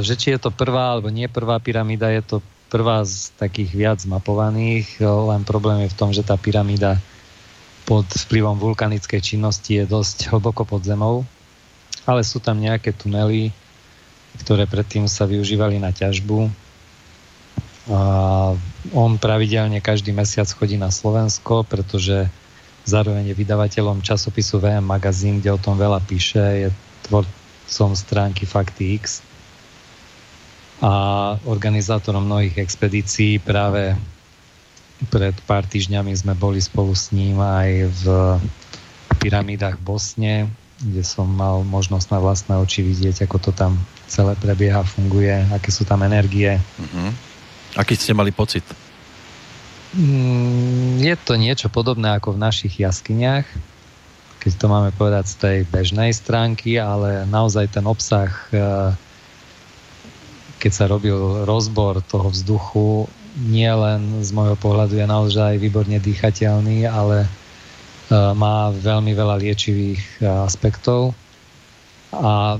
že či je to prvá alebo nie prvá pyramída, je to prvá z takých viac mapovaných, len problém je v tom, že tá pyramída pod vplyvom vulkanickej činnosti je dosť hlboko pod zemou, ale sú tam nejaké tunely, ktoré predtým sa využívali na ťažbu. A on pravidelne každý mesiac chodí na Slovensko, pretože zároveň je vydavateľom časopisu VM Magazín, kde o tom veľa píše, je tvorcom stránky Fakty X a organizátorom mnohých expedícií. Práve pred pár týždňami sme boli spolu s ním aj v pyramídach v Bosne, kde som mal možnosť na vlastné oči vidieť, ako to tam celé prebieha, funguje, aké sú tam energie. Uh-huh. Aký ste mali pocit? Mm, je to niečo podobné ako v našich jaskyniach, keď to máme povedať z tej bežnej stránky, ale naozaj ten obsah keď sa robil rozbor toho vzduchu, nie len z môjho pohľadu je naozaj výborne dýchateľný, ale má veľmi veľa liečivých aspektov a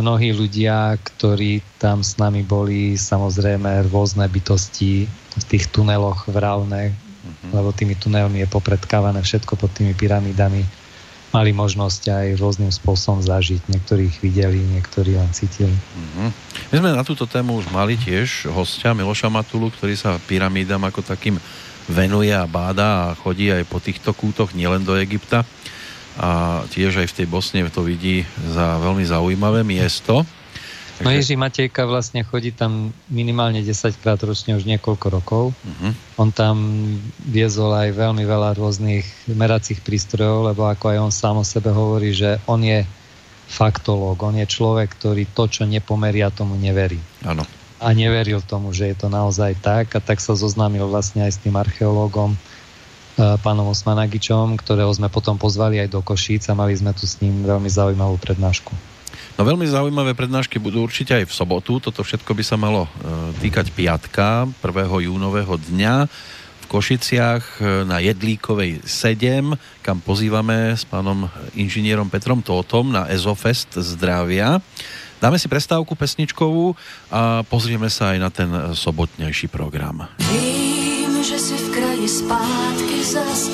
mnohí ľudia, ktorí tam s nami boli, samozrejme rôzne bytosti v tých tuneloch vravné, mm-hmm. lebo tými tunelmi je popredkávané všetko pod tými pyramídami, mali možnosť aj rôznym spôsobom zažiť. Niektorých videli, niektorí len cítili. Mm-hmm. My sme na túto tému už mali tiež hostia Miloša Matulu, ktorý sa pyramídam ako takým venuje a báda a chodí aj po týchto kútoch, nielen do Egypta a tiež aj v tej Bosne to vidí za veľmi zaujímavé miesto. No Ježi Matejka vlastne chodí tam minimálne 10 krát ročne už niekoľko rokov. Uh-huh. On tam viezol aj veľmi veľa rôznych meracích prístrojov, lebo ako aj on sám o sebe hovorí, že on je faktológ, on je človek, ktorý to, čo nepomeria, tomu neverí. Áno. A neveril tomu, že je to naozaj tak a tak sa zoznámil vlastne aj s tým archeológom pánom Osmanagičom, ktorého sme potom pozvali aj do Košíc a mali sme tu s ním veľmi zaujímavú prednášku. No veľmi zaujímavé prednášky budú určite aj v sobotu. Toto všetko by sa malo e, týkať piatka, 1. júnového dňa v Košiciach e, na Jedlíkovej 7, kam pozývame s pánom inžinierom Petrom Tótom na Ezofest zdravia. Dáme si prestávku pesničkovú a pozrieme sa aj na ten sobotnejší program. Vím, že si v kraji zpátky zas,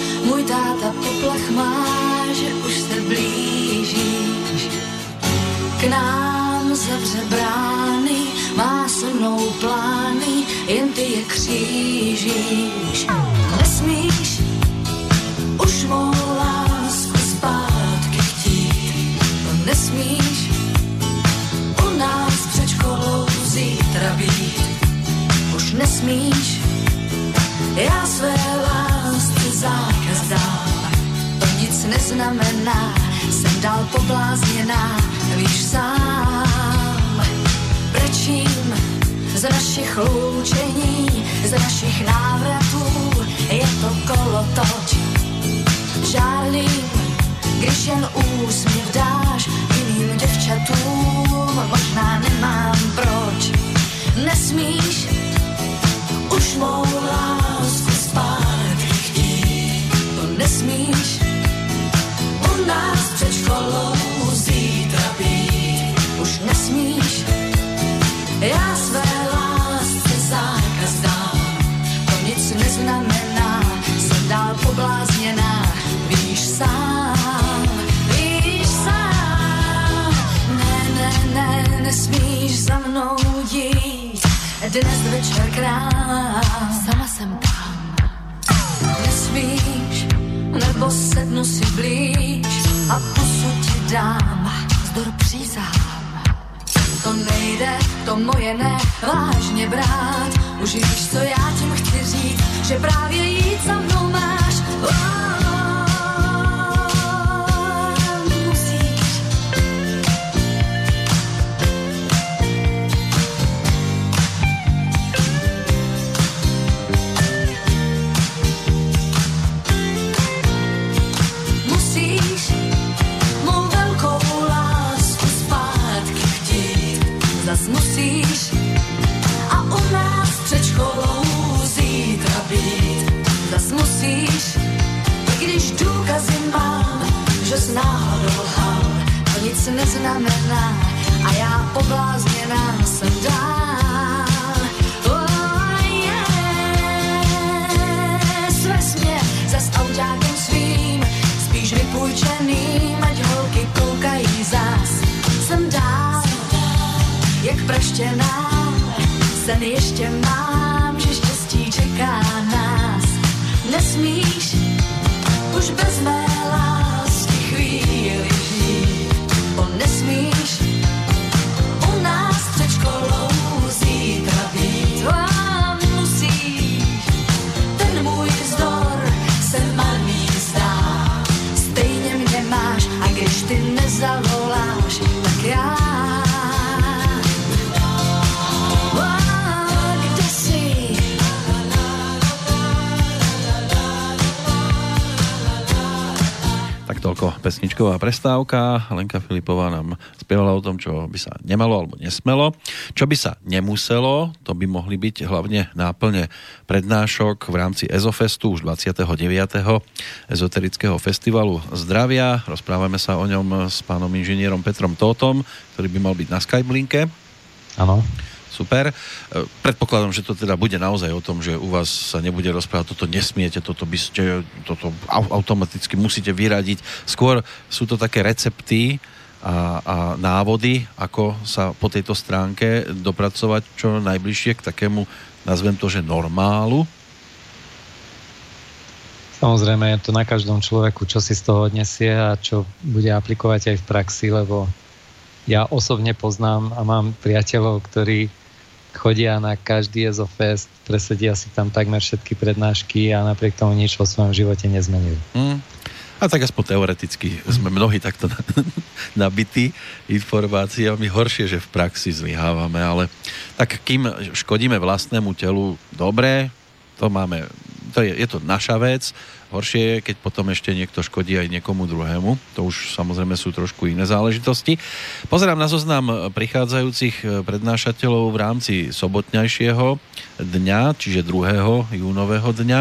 plány, jen ty je křížíš. Nesmíš už mou lásku zpátky chtít, to nesmíš u nás před školou zítra být. Už nesmíš, já své lásce zákaz dám, to nic neznamená, jsem dál poblázněná, víš sám. Brečím z našich loučení, z našich návratů, je to kolotoč. Žárlím, když jen úsměv dáš jiným děvčatům, možná nemám proč. Nesmíš už mou lásku zpátky chtít, to nesmíš krátko pesničková prestávka. Lenka Filipová nám spievala o tom, čo by sa nemalo alebo nesmelo. Čo by sa nemuselo, to by mohli byť hlavne náplne prednášok v rámci Ezofestu už 29. ezoterického festivalu zdravia. Rozprávame sa o ňom s pánom inžinierom Petrom Tótom, ktorý by mal byť na Skype linke. Áno. Super. E, predpokladám, že to teda bude naozaj o tom, že u vás sa nebude rozprávať, toto nesmiete, toto by ste, toto automaticky musíte vyradiť. Skôr sú to také recepty a, a návody, ako sa po tejto stránke dopracovať čo najbližšie k takému, nazvem to, že normálu. Samozrejme je to na každom človeku, čo si z toho odnesie a čo bude aplikovať aj v praxi, lebo ja osobne poznám a mám priateľov, ktorí chodia na každý EZOFest, presedia si tam takmer všetky prednášky a napriek tomu nič vo svojom živote nezmenili. Mm. A tak aspoň teoreticky sme mnohí takto nabití informáciami. Horšie, že v praxi zlyhávame, ale tak kým škodíme vlastnému telu, dobre, to máme, to je, je to naša vec, Horšie je, keď potom ešte niekto škodí aj niekomu druhému. To už samozrejme sú trošku iné záležitosti. Pozerám na zoznam prichádzajúcich prednášateľov v rámci sobotňajšieho dňa, čiže 2. júnového dňa.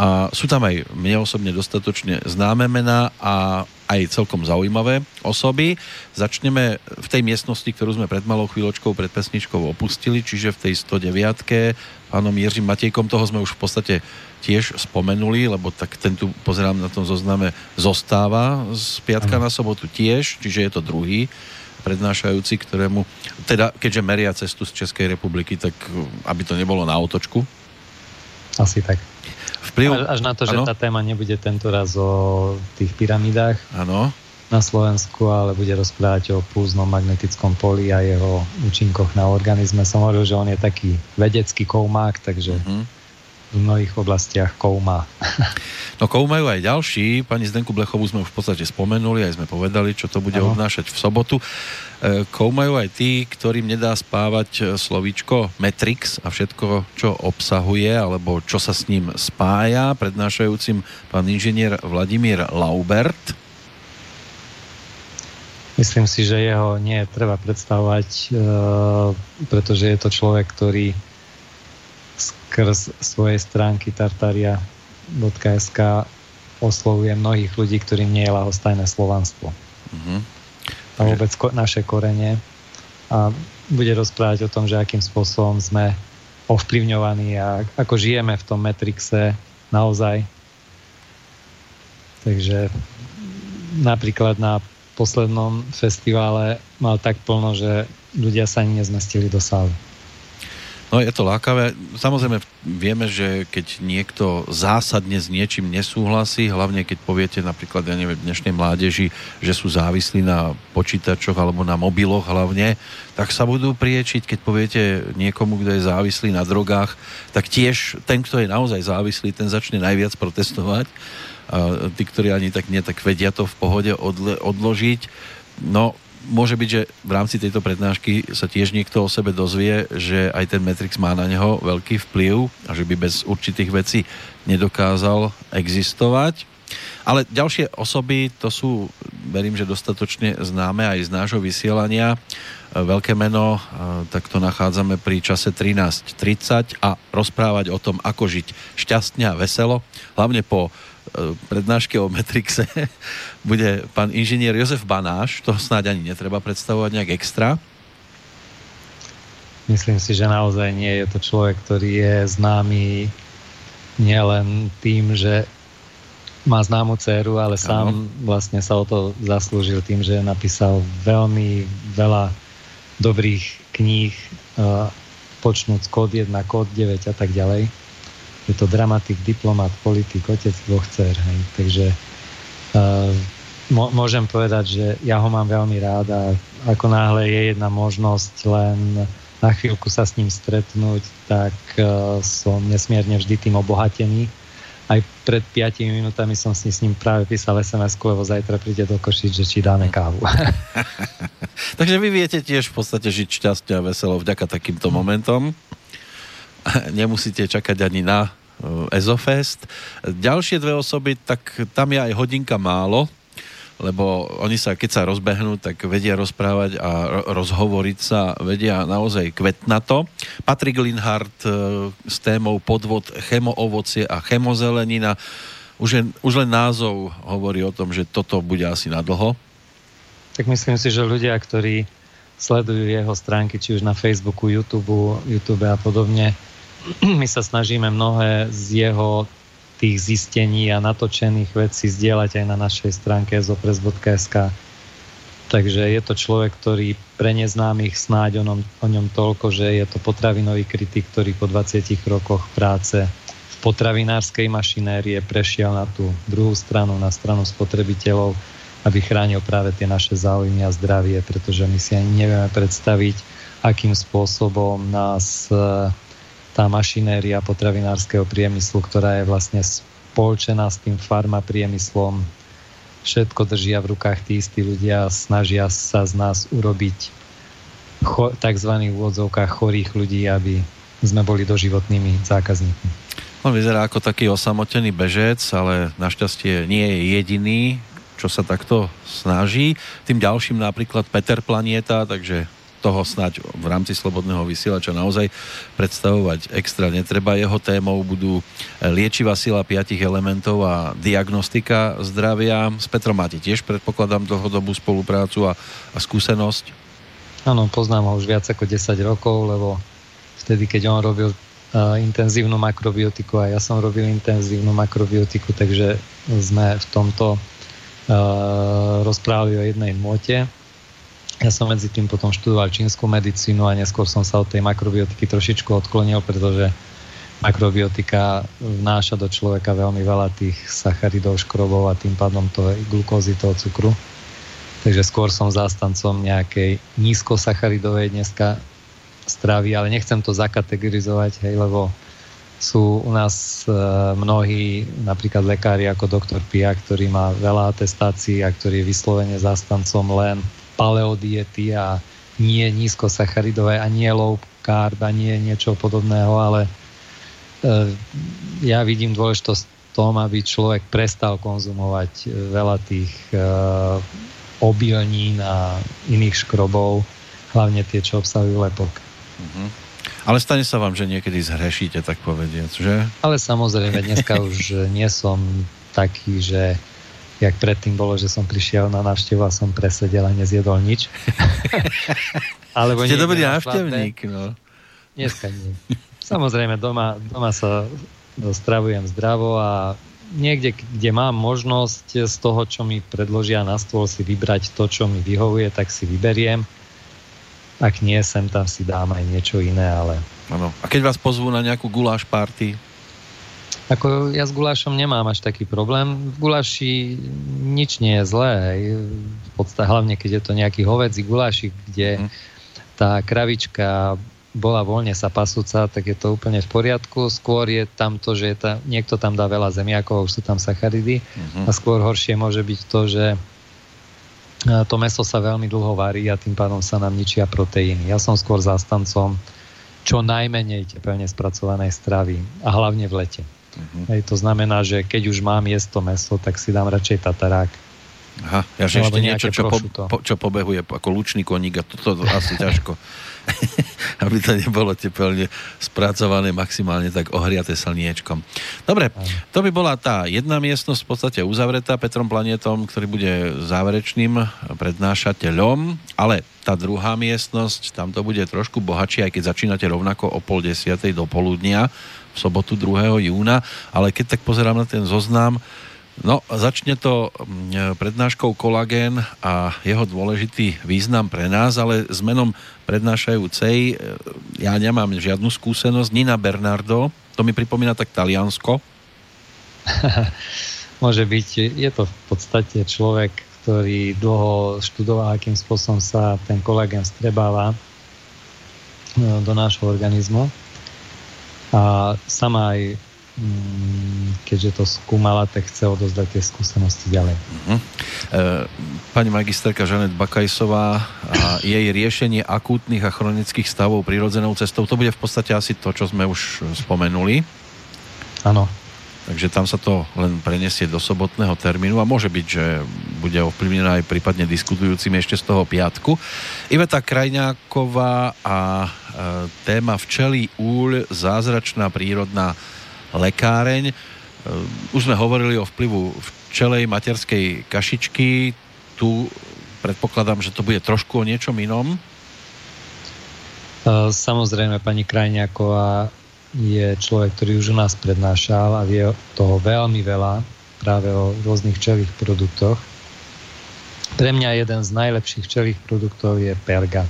A sú tam aj mne osobne dostatočne známe mená a aj celkom zaujímavé osoby. Začneme v tej miestnosti, ktorú sme pred malou chvíľočkou pred pesničkou opustili, čiže v tej 109 pánom Jiřím Matejkom, toho sme už v podstate tiež spomenuli, lebo tak ten tu pozerám na tom zozname zostáva z piatka na sobotu tiež, čiže je to druhý prednášajúci, ktorému, teda keďže meria cestu z Českej republiky, tak aby to nebolo na otočku. Asi tak. Vplyv... Až, až na to, že ano? tá téma nebude tento raz o tých pyramidách. Áno na Slovensku, ale bude rozprávať o púznom magnetickom poli a jeho účinkoch na organizme. Som hovoril, že on je taký vedecký koumák, takže uh-huh v mnohých oblastiach kouma. No koumajú aj ďalší. Pani Zdenku Blechovú sme už v podstate spomenuli, aj sme povedali, čo to bude ano. obnášať v sobotu. E, koumajú aj tí, ktorým nedá spávať e, slovíčko Matrix a všetko, čo obsahuje, alebo čo sa s ním spája. Prednášajúcim pán inžinier Vladimír Laubert. Myslím si, že jeho nie treba predstavovať, e, pretože je to človek, ktorý skrz svojej stránky tartaria.sk oslovuje mnohých ľudí, ktorým nie je lahostajné slovanstvo. Mm-hmm. A vôbec ko- naše korene. A bude rozprávať o tom, že akým spôsobom sme ovplyvňovaní a ako žijeme v tom Matrixe naozaj. Takže napríklad na poslednom festivale mal tak plno, že ľudia sa ani nezmestili do sály. No je to lákavé. Samozrejme vieme, že keď niekto zásadne s niečím nesúhlasí, hlavne keď poviete napríklad, ja neviem, dnešnej mládeži, že sú závislí na počítačoch alebo na mobiloch hlavne, tak sa budú priečiť, keď poviete niekomu, kto je závislý na drogách, tak tiež ten, kto je naozaj závislý, ten začne najviac protestovať. A tí, ktorí ani tak nie, tak vedia to v pohode odle- odložiť. No, môže byť, že v rámci tejto prednášky sa tiež niekto o sebe dozvie, že aj ten Matrix má na neho veľký vplyv a že by bez určitých vecí nedokázal existovať. Ale ďalšie osoby, to sú, verím, že dostatočne známe aj z nášho vysielania. Veľké meno, tak to nachádzame pri čase 13.30 a rozprávať o tom, ako žiť šťastne a veselo, hlavne po E, prednáške o Metrixe bude pán inžinier Jozef Banáš, to snáď ani netreba predstavovať nejak extra. Myslím si, že naozaj nie je to človek, ktorý je známy nielen tým, že má známu dceru, ale sám ano. vlastne sa o to zaslúžil tým, že napísal veľmi veľa dobrých kníh, uh, počnúť kód 1, kód 9 a tak ďalej je to dramatik, diplomat, politik, otec dvoch dcer. Hej. Takže uh, môžem povedať, že ja ho mám veľmi rád a ako náhle je jedna možnosť len na chvíľku sa s ním stretnúť, tak uh, som nesmierne vždy tým obohatený. Aj pred 5 minútami som si s ním práve písal sms lebo zajtra príde do Košic, že či dáme kávu. Takže vy viete tiež v podstate žiť šťastie a veselo vďaka takýmto momentom. Nemusíte čakať ani na Eh, Ezofest. Ďalšie dve osoby, tak tam je aj hodinka málo. lebo oni sa, keď sa rozbehnú, tak vedia rozprávať a rozhovoriť sa vedia naozaj kvetnato. Patrik Linhardt e, s témou podvod chemoovocie a chemozelenina. Už, je, už len názov hovorí o tom, že toto bude asi na dlho. Tak myslím si, že ľudia, ktorí sledujú jeho stránky, či už na Facebooku, YouTube, YouTube a podobne. My sa snažíme mnohé z jeho tých zistení a natočených vecí zdieľať aj na našej stránke zopres.sk. Takže je to človek, ktorý pre neznámych snáď o, ňom, o ňom toľko, že je to potravinový kritik, ktorý po 20 rokoch práce v potravinárskej mašinérie prešiel na tú druhú stranu, na stranu spotrebiteľov aby chránil práve tie naše záujmy a zdravie, pretože my si ani nevieme predstaviť, akým spôsobom nás tá mašinéria potravinárskeho priemyslu, ktorá je vlastne spolčená s tým farmapriemyslom, všetko držia v rukách tí istí ľudia a snažia sa z nás urobiť cho, tzv. úvodzovkách chorých ľudí, aby sme boli doživotnými zákazníkmi. On vyzerá ako taký osamotený bežec, ale našťastie nie je jediný čo sa takto snaží. Tým ďalším napríklad Peter Planieta, takže toho snáď v rámci Slobodného vysielača naozaj predstavovať extra netreba. Jeho témou budú liečivá sila piatich elementov a diagnostika zdravia. S Petrom máte tiež, predpokladám, dlhodobú spoluprácu a, a skúsenosť. Áno, poznám ho už viac ako 10 rokov, lebo vtedy, keď on robil uh, intenzívnu makrobiotiku a ja som robil intenzívnu makrobiotiku, takže sme v tomto rozprávali o jednej mote. Ja som medzi tým potom študoval čínsku medicínu a neskôr som sa od tej makrobiotiky trošičku odklonil, pretože makrobiotika vnáša do človeka veľmi veľa tých sacharidov, škrobov a tým pádom to je glukózy toho cukru. Takže skôr som zástancom nejakej nízkosacharidovej dneska stravy, ale nechcem to zakategorizovať, hej, lebo sú u nás e, mnohí, napríklad lekári ako doktor Pia, ktorý má veľa atestácií a ktorý je vyslovene zastancom len paleodiety a nie nízkosacharidové a nie low carb a nie niečo podobného, ale e, ja vidím dôležitosť v tom, aby človek prestal konzumovať veľa tých e, obilnín a iných škrobov, hlavne tie, čo obsahujú lepok. Mm-hmm. Ale stane sa vám, že niekedy zhrešíte, tak povediac, že? Ale samozrejme, dneska už nie som taký, že jak predtým bolo, že som prišiel na návštevu a som presedel a nezjedol nič. Alebo Ste dobrý návštevník, no. Dneska nie. Samozrejme, doma, doma sa stravujem zdravo a niekde, kde mám možnosť z toho, čo mi predložia na stôl, si vybrať to, čo mi vyhovuje, tak si vyberiem ak nie, sem tam si dám aj niečo iné, ale... Ano. A keď vás pozvú na nejakú guláš party? Ako ja s gulášom nemám až taký problém. V guláši nič nie je zlé. Hej. V podstate hlavne, keď je to nejaký hovedzí gulášik, kde mm. tá kravička bola voľne sa pasúca, tak je to úplne v poriadku. Skôr je tam to, že je ta, niekto tam dá veľa zemiakov, už sú tam sacharidy. Mm-hmm. A skôr horšie môže byť to, že to meso sa veľmi dlho varí a tým pádom sa nám ničia proteíny. Ja som skôr zástancom čo najmenej teplne spracovanej stravy a hlavne v lete. Uh-huh. Hej, to znamená, že keď už mám jesť to meso, tak si dám radšej tatarák. Aha, ja že ešte niečo, čo, po, po, čo pobehuje ako lučný koník a toto to asi ťažko. aby to nebolo tepelne spracované maximálne tak ohriate slniečkom. Dobre, to by bola tá jedna miestnosť v podstate uzavretá Petrom Planetom, ktorý bude záverečným prednášateľom, ale tá druhá miestnosť, tam to bude trošku bohatšie, aj keď začínate rovnako o pol desiatej do poludnia v sobotu 2. júna, ale keď tak pozerám na ten zoznam, No, začne to mm, prednáškou kolagén a jeho dôležitý význam pre nás, ale s menom prednášajúcej e, ja nemám žiadnu skúsenosť. Nina Bernardo, to mi pripomína tak Taliansko. Môže byť, je to v podstate človek, ktorý dlho študoval, akým spôsobom sa ten kolagén strebáva e, do nášho organizmu. A sama aj Mm, keďže to skúmala, tak chce odozdať tie skúsenosti ďalej. Uh-huh. Pani magisterka Žanet Bakajsová a jej riešenie akútnych a chronických stavov prírodzenou cestou, to bude v podstate asi to, čo sme už spomenuli. Áno. Takže tam sa to len prenesie do sobotného termínu a môže byť, že bude ovplyvnená aj prípadne diskutujúcimi ešte z toho piatku. Iveta Krajňáková a e, téma včely úľ, zázračná prírodná lekáreň. E, už sme hovorili o vplyvu včelej materskej kašičky. Tu predpokladám, že to bude trošku o niečom inom. E, samozrejme, pani Krajňáková je človek, ktorý už u nás prednášal a vie toho veľmi veľa práve o rôznych včelých produktoch. Pre mňa jeden z najlepších včelých produktov je perga,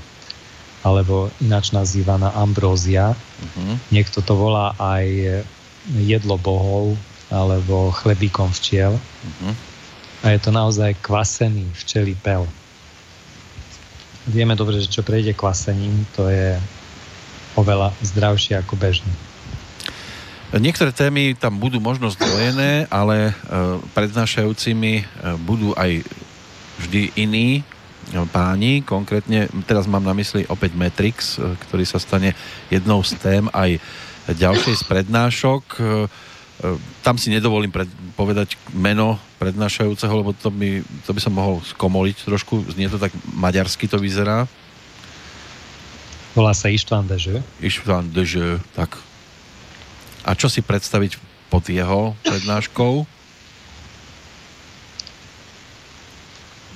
alebo ináč nazývaná ambrózia. Uh-huh. Niekto to volá aj jedlo bohov, alebo chlebíkom včiel. Uh-huh. A je to naozaj kvasený včelý pel. Vieme dobre, že čo prejde kvasením, to je oveľa zdravšie ako bežný. Niektoré témy tam budú možno zdvojené, ale e, prednášajúcimi e, budú aj vždy iní e, páni. Konkrétne teraz mám na mysli opäť Matrix, ktorý sa stane jednou z tém aj ďalšej z prednášok. Tam si nedovolím pred, povedať meno prednášajúceho, lebo to by, to by som mohol skomoliť trošku. Znie to tak maďarsky to vyzerá. Volá sa Ištván Deže. Ištván Deže, tak a čo si predstaviť pod jeho prednáškou?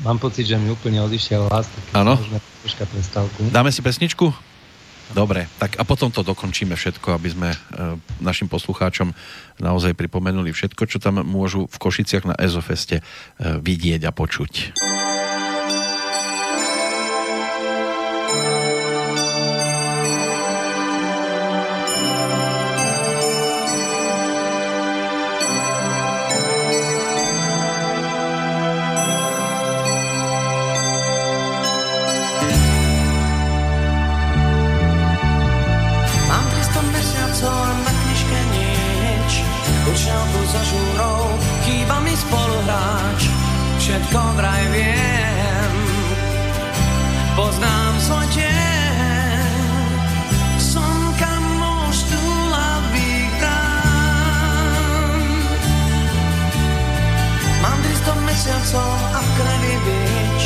Mám pocit, že mi úplne odišiel hlas, tak Áno. prestávku. Dáme si pesničku? Dobre, tak a potom to dokončíme všetko, aby sme e, našim poslucháčom naozaj pripomenuli všetko, čo tam môžu v Košiciach na Ezofeste e, vidieť a počuť. to vraj viem. Poznám svoj deň, slnka tu labých brán. Mám 300 mesiacov a v krvi bič,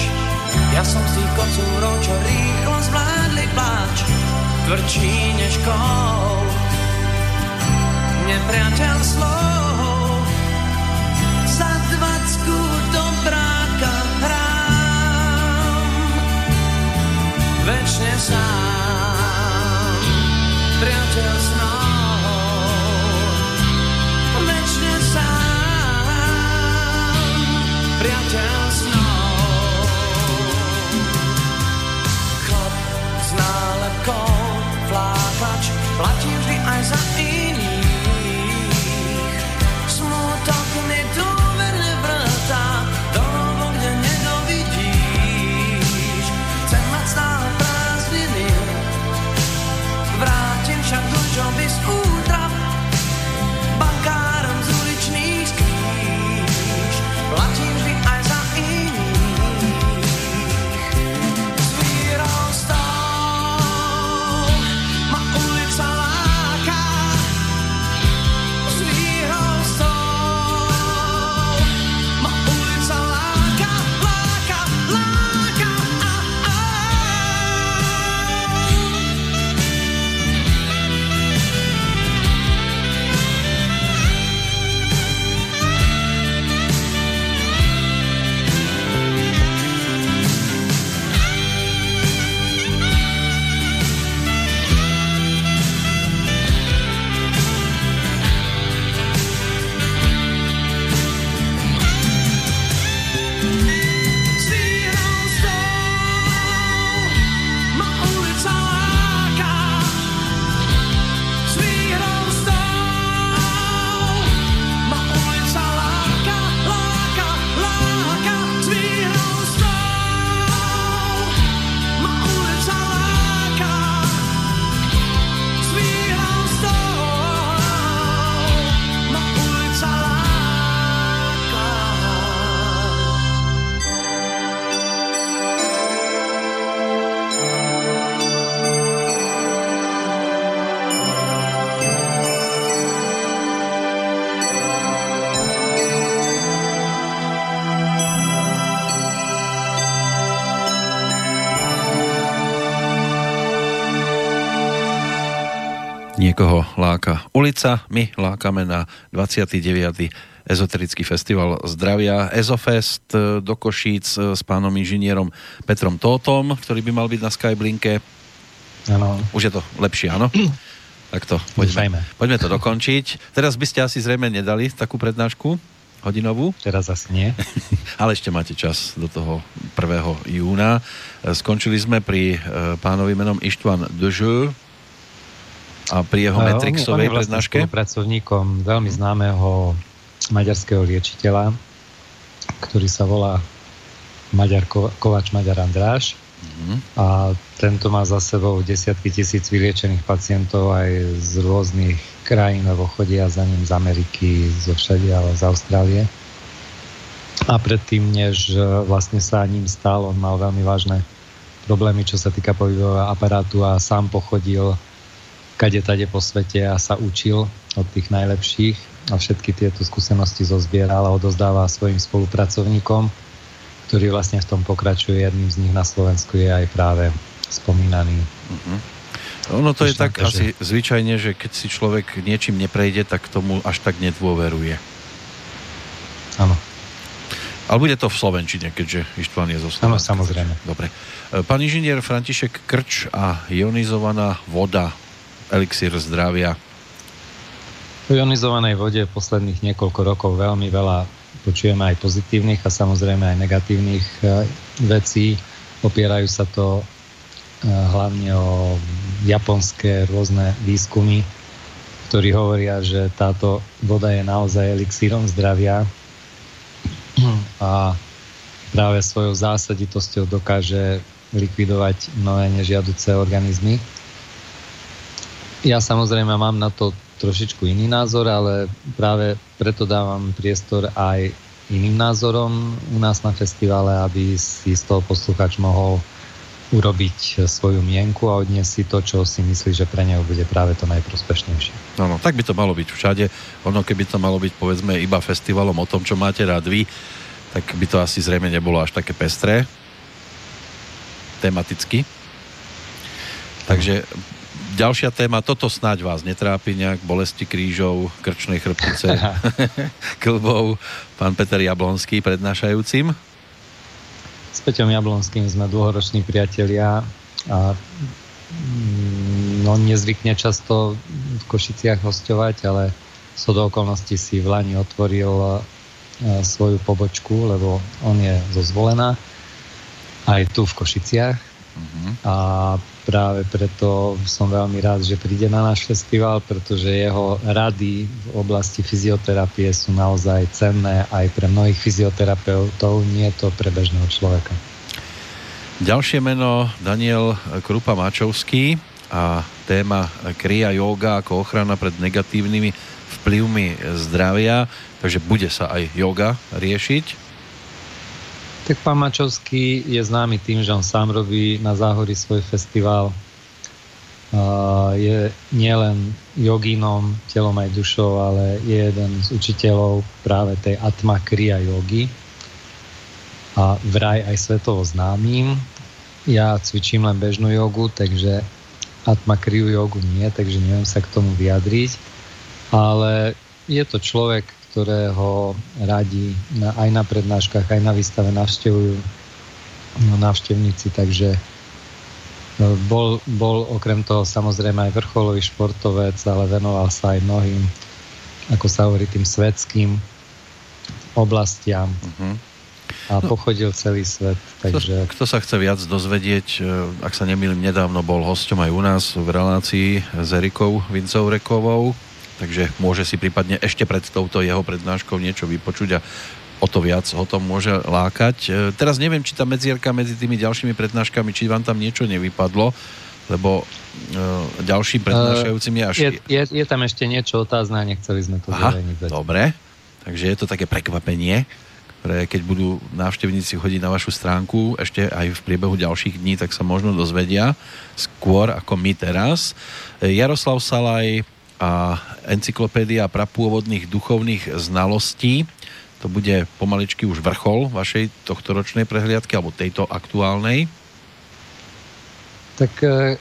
ja som si tých kocúrov, čo rýchlo zvládli pláč, tvrdší než kol, nepriateľ slov. večne sám, priateľ s nohou, večne sám, priateľ s nohou. Chlap s nálepkou, flákač, platí vždy aj za iný. Ulica, my lákame na 29 ezoterický festival zdravia Ezofest e, do Košíc e, s pánom inžinierom Petrom Tótom, ktorý by mal byť na Skyblinke. Ano. Už je to lepšie, áno? tak to, poďme, poďme to dokončiť. Teraz by ste asi zrejme nedali takú prednášku hodinovú. Teraz asi nie. Ale ešte máte čas do toho 1. júna. E, skončili sme pri pánovi menom Ištvan Dežu a pri jeho Metrixovej prednáške. On je vlastne pracovníkom veľmi známeho maďarského liečiteľa, ktorý sa volá Maďar Kovač Maďar Andráš. Mm-hmm. A tento má za sebou desiatky tisíc vyliečených pacientov aj z rôznych krajín, lebo chodia za ním z Ameriky, zo všade, ale z Austrálie. A predtým, než vlastne sa ním stal, on mal veľmi vážne problémy, čo sa týka pohybového aparátu a sám pochodil kade tade po svete a sa učil od tých najlepších a všetky tieto skúsenosti zozbieral a odozdáva svojim spolupracovníkom, ktorý vlastne v tom pokračuje. Jedným z nich na Slovensku je aj práve spomínaný. Uh-huh. Ono to je tak že... asi zvyčajne, že keď si človek niečím neprejde, tak tomu až tak nedôveruje. Áno. Ale bude to v Slovenčine, keďže Ištván je zo Slovenska. Áno, samozrejme. Dobre. E, pán inžinier František Krč a ionizovaná voda, elixír zdravia. V ionizovanej vode posledných niekoľko rokov veľmi veľa počujeme aj pozitívnych a samozrejme aj negatívnych e, vecí. Opierajú sa to e, hlavne o japonské rôzne výskumy, ktorí hovoria, že táto voda je naozaj elixírom zdravia a práve svojou zásaditosťou dokáže likvidovať mnohé nežiaduce organizmy. Ja samozrejme mám na to trošičku iný názor, ale práve preto dávam priestor aj iným názorom u nás na festivale, aby si z toho posluchač mohol urobiť svoju mienku a odniesť si to, čo si myslí, že pre neho bude práve to najprospešnejšie. No, no, tak by to malo byť všade. Ono, keby to malo byť, povedzme, iba festivalom o tom, čo máte rád vy, tak by to asi zrejme nebolo až také pestré tematicky. Takže ďalšia téma, toto snáď vás netrápi nejak, bolesti krížov, krčnej chrbtice, klbov. Pán Peter Jablonský prednášajúcim. S Peťom Jablonským sme dlhoroční priatelia a mm, no nezvykne často v Košiciach hostovať, ale so do okolností si v Lani otvoril svoju pobočku, lebo on je zo Zvolená aj tu v Košiciach. Uh-huh. A práve preto som veľmi rád, že príde na náš festival, pretože jeho rady v oblasti fyzioterapie sú naozaj cenné aj pre mnohých fyzioterapeutov, nie to pre bežného človeka. Ďalšie meno Daniel Krupa Mačovský a téma Kria yoga ako ochrana pred negatívnymi vplyvmi zdravia, takže bude sa aj yoga riešiť. Tak pán Mačovský je známy tým, že on sám robí na Záhorí svoj festival. Je nielen jogínom, telom aj dušou, ale je jeden z učiteľov práve tej Atma Kriya jogy a vraj aj svetovo známym. Ja cvičím len bežnú jogu, takže Atma Kriyu jogu nie, takže neviem sa k tomu vyjadriť. Ale je to človek, ktorého radi na, aj na prednáškach, aj na výstave navštevujú no, návštevníci, takže no, bol, bol okrem toho samozrejme aj vrcholový športovec, ale venoval sa aj mnohým, ako sa hovorí, tým svetským oblastiam. Uh-huh. A no, pochodil celý svet. Takže... Kto, kto sa chce viac dozvedieť, e, ak sa nemýlim, nedávno bol hosťom aj u nás v relácii s Erikou Vincovrekovou, takže môže si prípadne ešte pred touto jeho prednáškou niečo vypočuť a o to viac ho to môže lákať. E, teraz neviem, či tá medzierka medzi tými ďalšími prednáškami, či vám tam niečo nevypadlo, lebo e, ďalším prednášajúcim je až... Je, je, je tam ešte niečo otázne nechceli sme to Aha, dobre, takže je to také prekvapenie, ktoré keď budú návštevníci chodiť na vašu stránku ešte aj v priebehu ďalších dní, tak sa možno dozvedia skôr ako my teraz. E, Jaroslav Salaj a encyklopédia prapôvodných duchovných znalostí. To bude pomaličky už vrchol vašej tohto ročnej prehliadky alebo tejto aktuálnej? Tak e,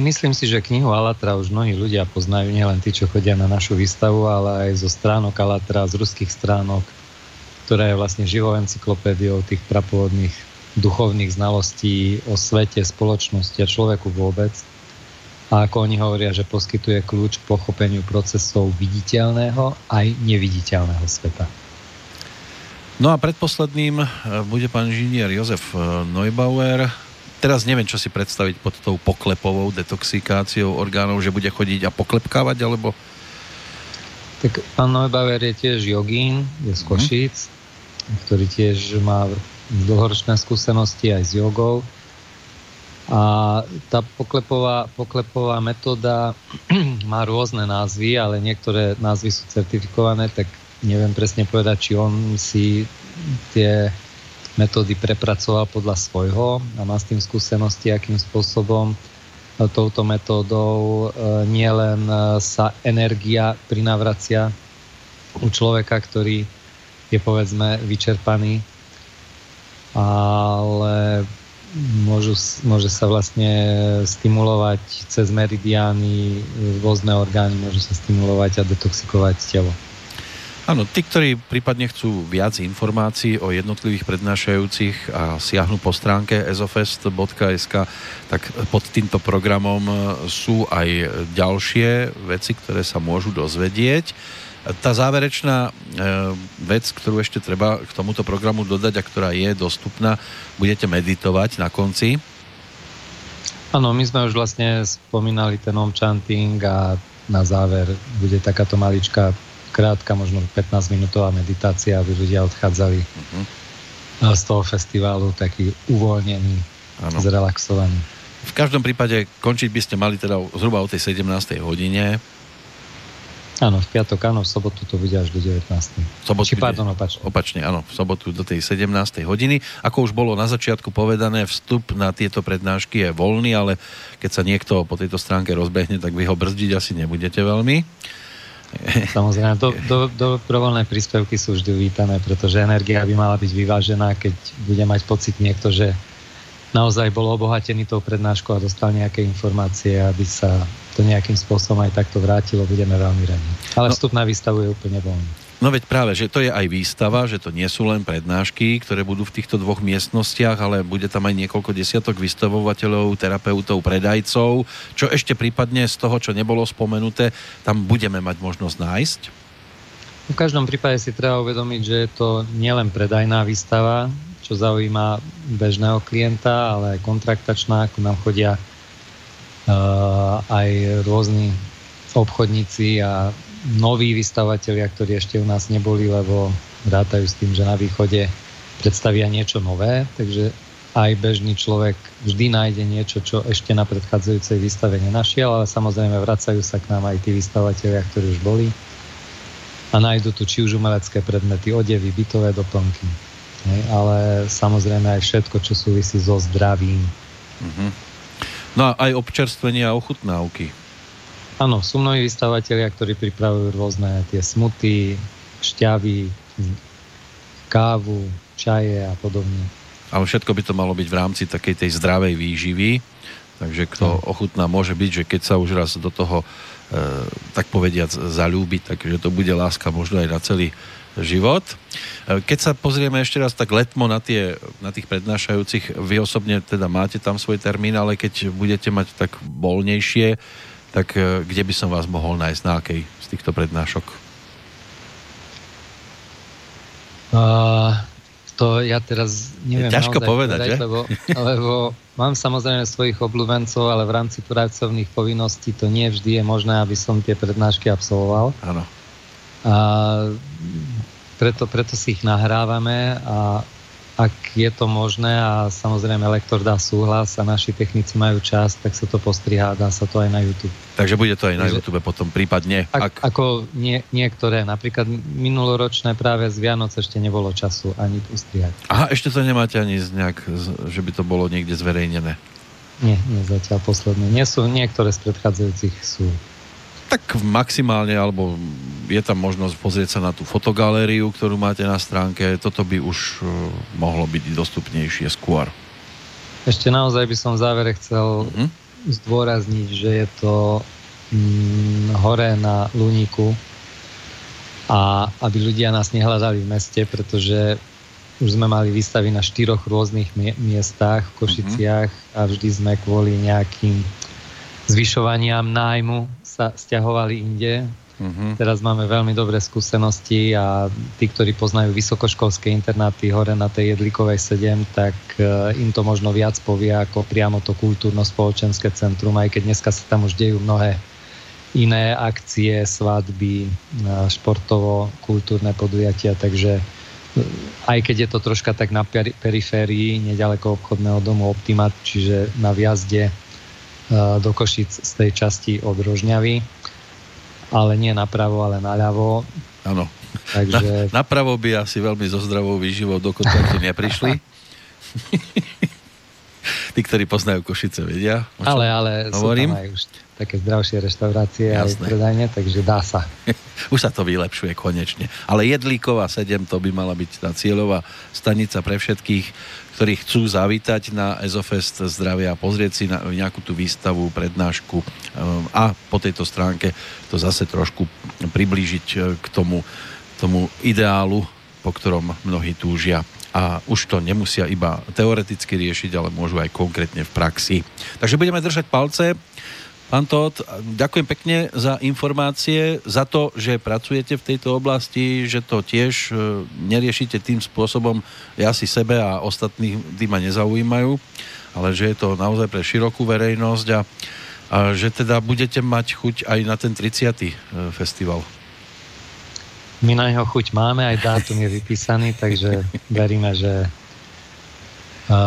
myslím si, že knihu Alatra už mnohí ľudia poznajú, nielen tí, čo chodia na našu výstavu, ale aj zo stránok Alatra, z ruských stránok, ktorá je vlastne živou encyklopédiou tých prapôvodných duchovných znalostí o svete, spoločnosti a človeku vôbec. A ako oni hovoria, že poskytuje kľúč k pochopeniu procesov viditeľného aj neviditeľného sveta. No a predposledným eh, bude pán inžinier Jozef eh, Neubauer. Teraz neviem, čo si predstaviť pod tou poklepovou detoxikáciou orgánov, že bude chodiť a poklepkávať, alebo... Tak pán Neubauer je tiež jogín, je z mhm. Košíc, mm. ktorý tiež má dlhoročné skúsenosti aj s jogou. A tá poklepová, poklepová metóda má rôzne názvy, ale niektoré názvy sú certifikované, tak neviem presne povedať, či on si tie metódy prepracoval podľa svojho a má s tým skúsenosti, akým spôsobom touto metódou e, nielen e, sa energia prinavracia u človeka, ktorý je povedzme vyčerpaný, ale môžu, môže sa vlastne stimulovať cez meridiány rôzne orgány, môže sa stimulovať a detoxikovať telo. Áno, tí, ktorí prípadne chcú viac informácií o jednotlivých prednášajúcich a siahnu po stránke ezofest.sk, tak pod týmto programom sú aj ďalšie veci, ktoré sa môžu dozvedieť. Tá záverečná e, vec, ktorú ešte treba k tomuto programu dodať a ktorá je dostupná, budete meditovať na konci. Áno, my sme už vlastne spomínali ten om chanting a na záver bude takáto maličká krátka, možno 15 minútová meditácia, aby ľudia odchádzali uh-huh. z toho festiválu taký uvoľnený, ano. zrelaxovaný. V každom prípade končiť by ste mali teda zhruba o tej 17. hodine. Áno, v piatok, áno, v sobotu to bude až do 19. Sobotu Či, pardon, opačne. Opačne, áno, v sobotu do tej 17. hodiny. Ako už bolo na začiatku povedané, vstup na tieto prednášky je voľný, ale keď sa niekto po tejto stránke rozbehne, tak vy ho brzdiť asi nebudete veľmi. Samozrejme, do, do, dobrovoľné príspevky sú vždy vítané, pretože energia by mala byť vyvážená, keď bude mať pocit niekto, že naozaj bol obohatený tou prednáškou a dostal nejaké informácie, aby sa to nejakým spôsobom aj takto vrátilo, budeme veľmi radi. Ale no. vstup na výstavu je úplne voľný. No veď práve, že to je aj výstava, že to nie sú len prednášky, ktoré budú v týchto dvoch miestnostiach, ale bude tam aj niekoľko desiatok vystavovateľov, terapeutov, predajcov. Čo ešte prípadne z toho, čo nebolo spomenuté, tam budeme mať možnosť nájsť? V každom prípade si treba uvedomiť, že je to nielen predajná výstava, čo zaujíma bežného klienta, ale aj kontraktačná, ako nám chodia aj rôzni obchodníci a noví vystavateľia, ktorí ešte u nás neboli, lebo rátajú s tým, že na východe predstavia niečo nové, takže aj bežný človek vždy nájde niečo, čo ešte na predchádzajúcej výstave nenašiel, ale samozrejme vracajú sa k nám aj tí vystavateľia, ktorí už boli a nájdu tu či už umelecké predmety, odevy, bytové doplnky, ale samozrejme aj všetko, čo súvisí so zdravím. Mm-hmm. No a aj občerstvenie a ochutnávky. Áno, sú mnohí vystavateľia, ktorí pripravujú rôzne tie smuty, šťavy, kávu, čaje a podobne. Ale všetko by to malo byť v rámci takej tej zdravej výživy, takže kto ochutná môže byť, že keď sa už raz do toho, e, tak povediac, zalúbi, takže to bude láska možno aj na celý život. E, keď sa pozrieme ešte raz tak letmo na, tie, na tých prednášajúcich, vy osobne teda máte tam svoj termín, ale keď budete mať tak voľnejšie, tak e, kde by som vás mohol nájsť na akej z týchto prednášok? Uh, to ja teraz neviem ťažko povedať, povedať lebo, lebo mám samozrejme svojich obľúbencov, ale v rámci pracovných povinností to nie vždy je možné, aby som tie prednášky absolvoval. Áno. A preto, preto si ich nahrávame a ak je to možné a samozrejme lektor dá súhlas a naši technici majú čas, tak sa to postrihá, dá sa to aj na YouTube. Takže bude to aj na Takže, YouTube potom prípadne. Ak, ak... Ako nie, niektoré, napríklad minuloročné práve z Vianoc ešte nebolo času ani ustrihať. Aha, ešte to nemáte ani z nejak, že by to bolo niekde zverejnené. Nie, nie zatiaľ posledné. Nie sú, niektoré z predchádzajúcich sú tak maximálne, alebo je tam možnosť pozrieť sa na tú fotogalériu, ktorú máte na stránke. Toto by už uh, mohlo byť dostupnejšie skôr. Ešte naozaj by som v závere chcel uh-huh. zdôrazniť, že je to mm, hore na Luníku a aby ľudia nás nehľadali v meste, pretože už sme mali výstavy na štyroch rôznych miestach v Košiciach a vždy sme kvôli nejakým zvyšovaniam nájmu sa stiahovali inde. Uh-huh. Teraz máme veľmi dobré skúsenosti a tí, ktorí poznajú vysokoškolské internáty hore na tej Jedlikovej 7, tak uh, im to možno viac povie ako priamo to kultúrno-spoločenské centrum, aj keď dneska sa tam už dejú mnohé iné akcie, svadby, uh, športovo-kultúrne podujatia, takže aj keď je to troška tak na periférii, nedaleko obchodného domu Optimat, čiže na viazde do Košic z tej časti od Rožňavy, ale nie napravo, ale naľavo. Áno. Takže... Na, napravo by asi veľmi zo zdravou výživou do kontaktu neprišli. Tí, ktorí poznajú Košice, vedia. Ale, ale hovorím? sú tam aj už také zdravšie reštaurácie aj predajne, takže dá sa. Už sa to vylepšuje konečne. Ale Jedlíková 7 to by mala byť tá cieľová stanica pre všetkých, ktorí chcú zavítať na Ezofest zdravia a pozrieť si na nejakú tú výstavu, prednášku um, a po tejto stránke to zase trošku priblížiť uh, k tomu, tomu ideálu, po ktorom mnohí túžia a už to nemusia iba teoreticky riešiť, ale môžu aj konkrétne v praxi. Takže budeme držať palce Pán Todd, ďakujem pekne za informácie, za to, že pracujete v tejto oblasti, že to tiež e, neriešite tým spôsobom, ja si sebe a ostatných ma nezaujímajú, ale že je to naozaj pre širokú verejnosť a, a že teda budete mať chuť aj na ten 30. E, festival. My na jeho chuť máme, aj dátum je vypísaný, takže veríme, že e,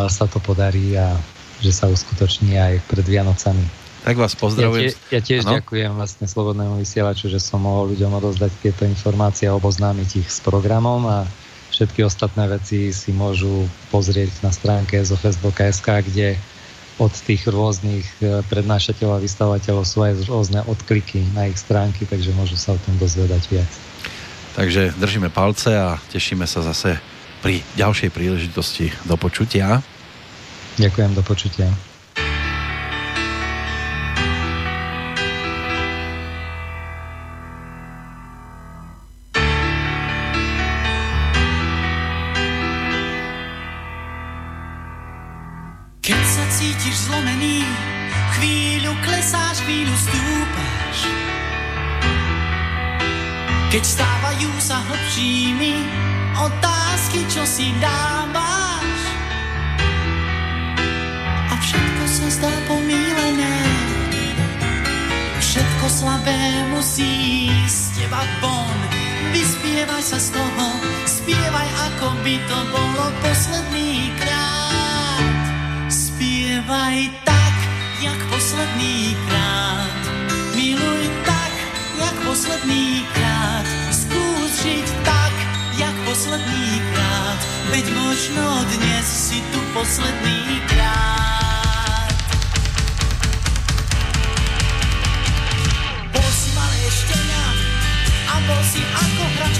sa to podarí a že sa uskutoční aj pred Vianocami. Tak vás pozdravujem. Ja, tie, ja tiež ano? ďakujem vlastne Slobodnému vysielaču, že som mohol ľuďom odozdať tieto informácie a oboznámiť ich s programom a všetky ostatné veci si môžu pozrieť na stránke zofest.sk, kde od tých rôznych e, prednášateľov a vystavateľov sú aj rôzne odkliky na ich stránky, takže môžu sa o tom dozvedať viac. Takže držíme palce a tešíme sa zase pri ďalšej príležitosti do počutia. Ďakujem, do počutia. Teba von vyspievaj sa z toho spievaj ako by to bolo posledný krát. Spievaj tak jak posledný krát. Miluj tak jak posledný krát. Žiť tak, jak posledný krát, veď možno dnes si tu posledný krát. A bol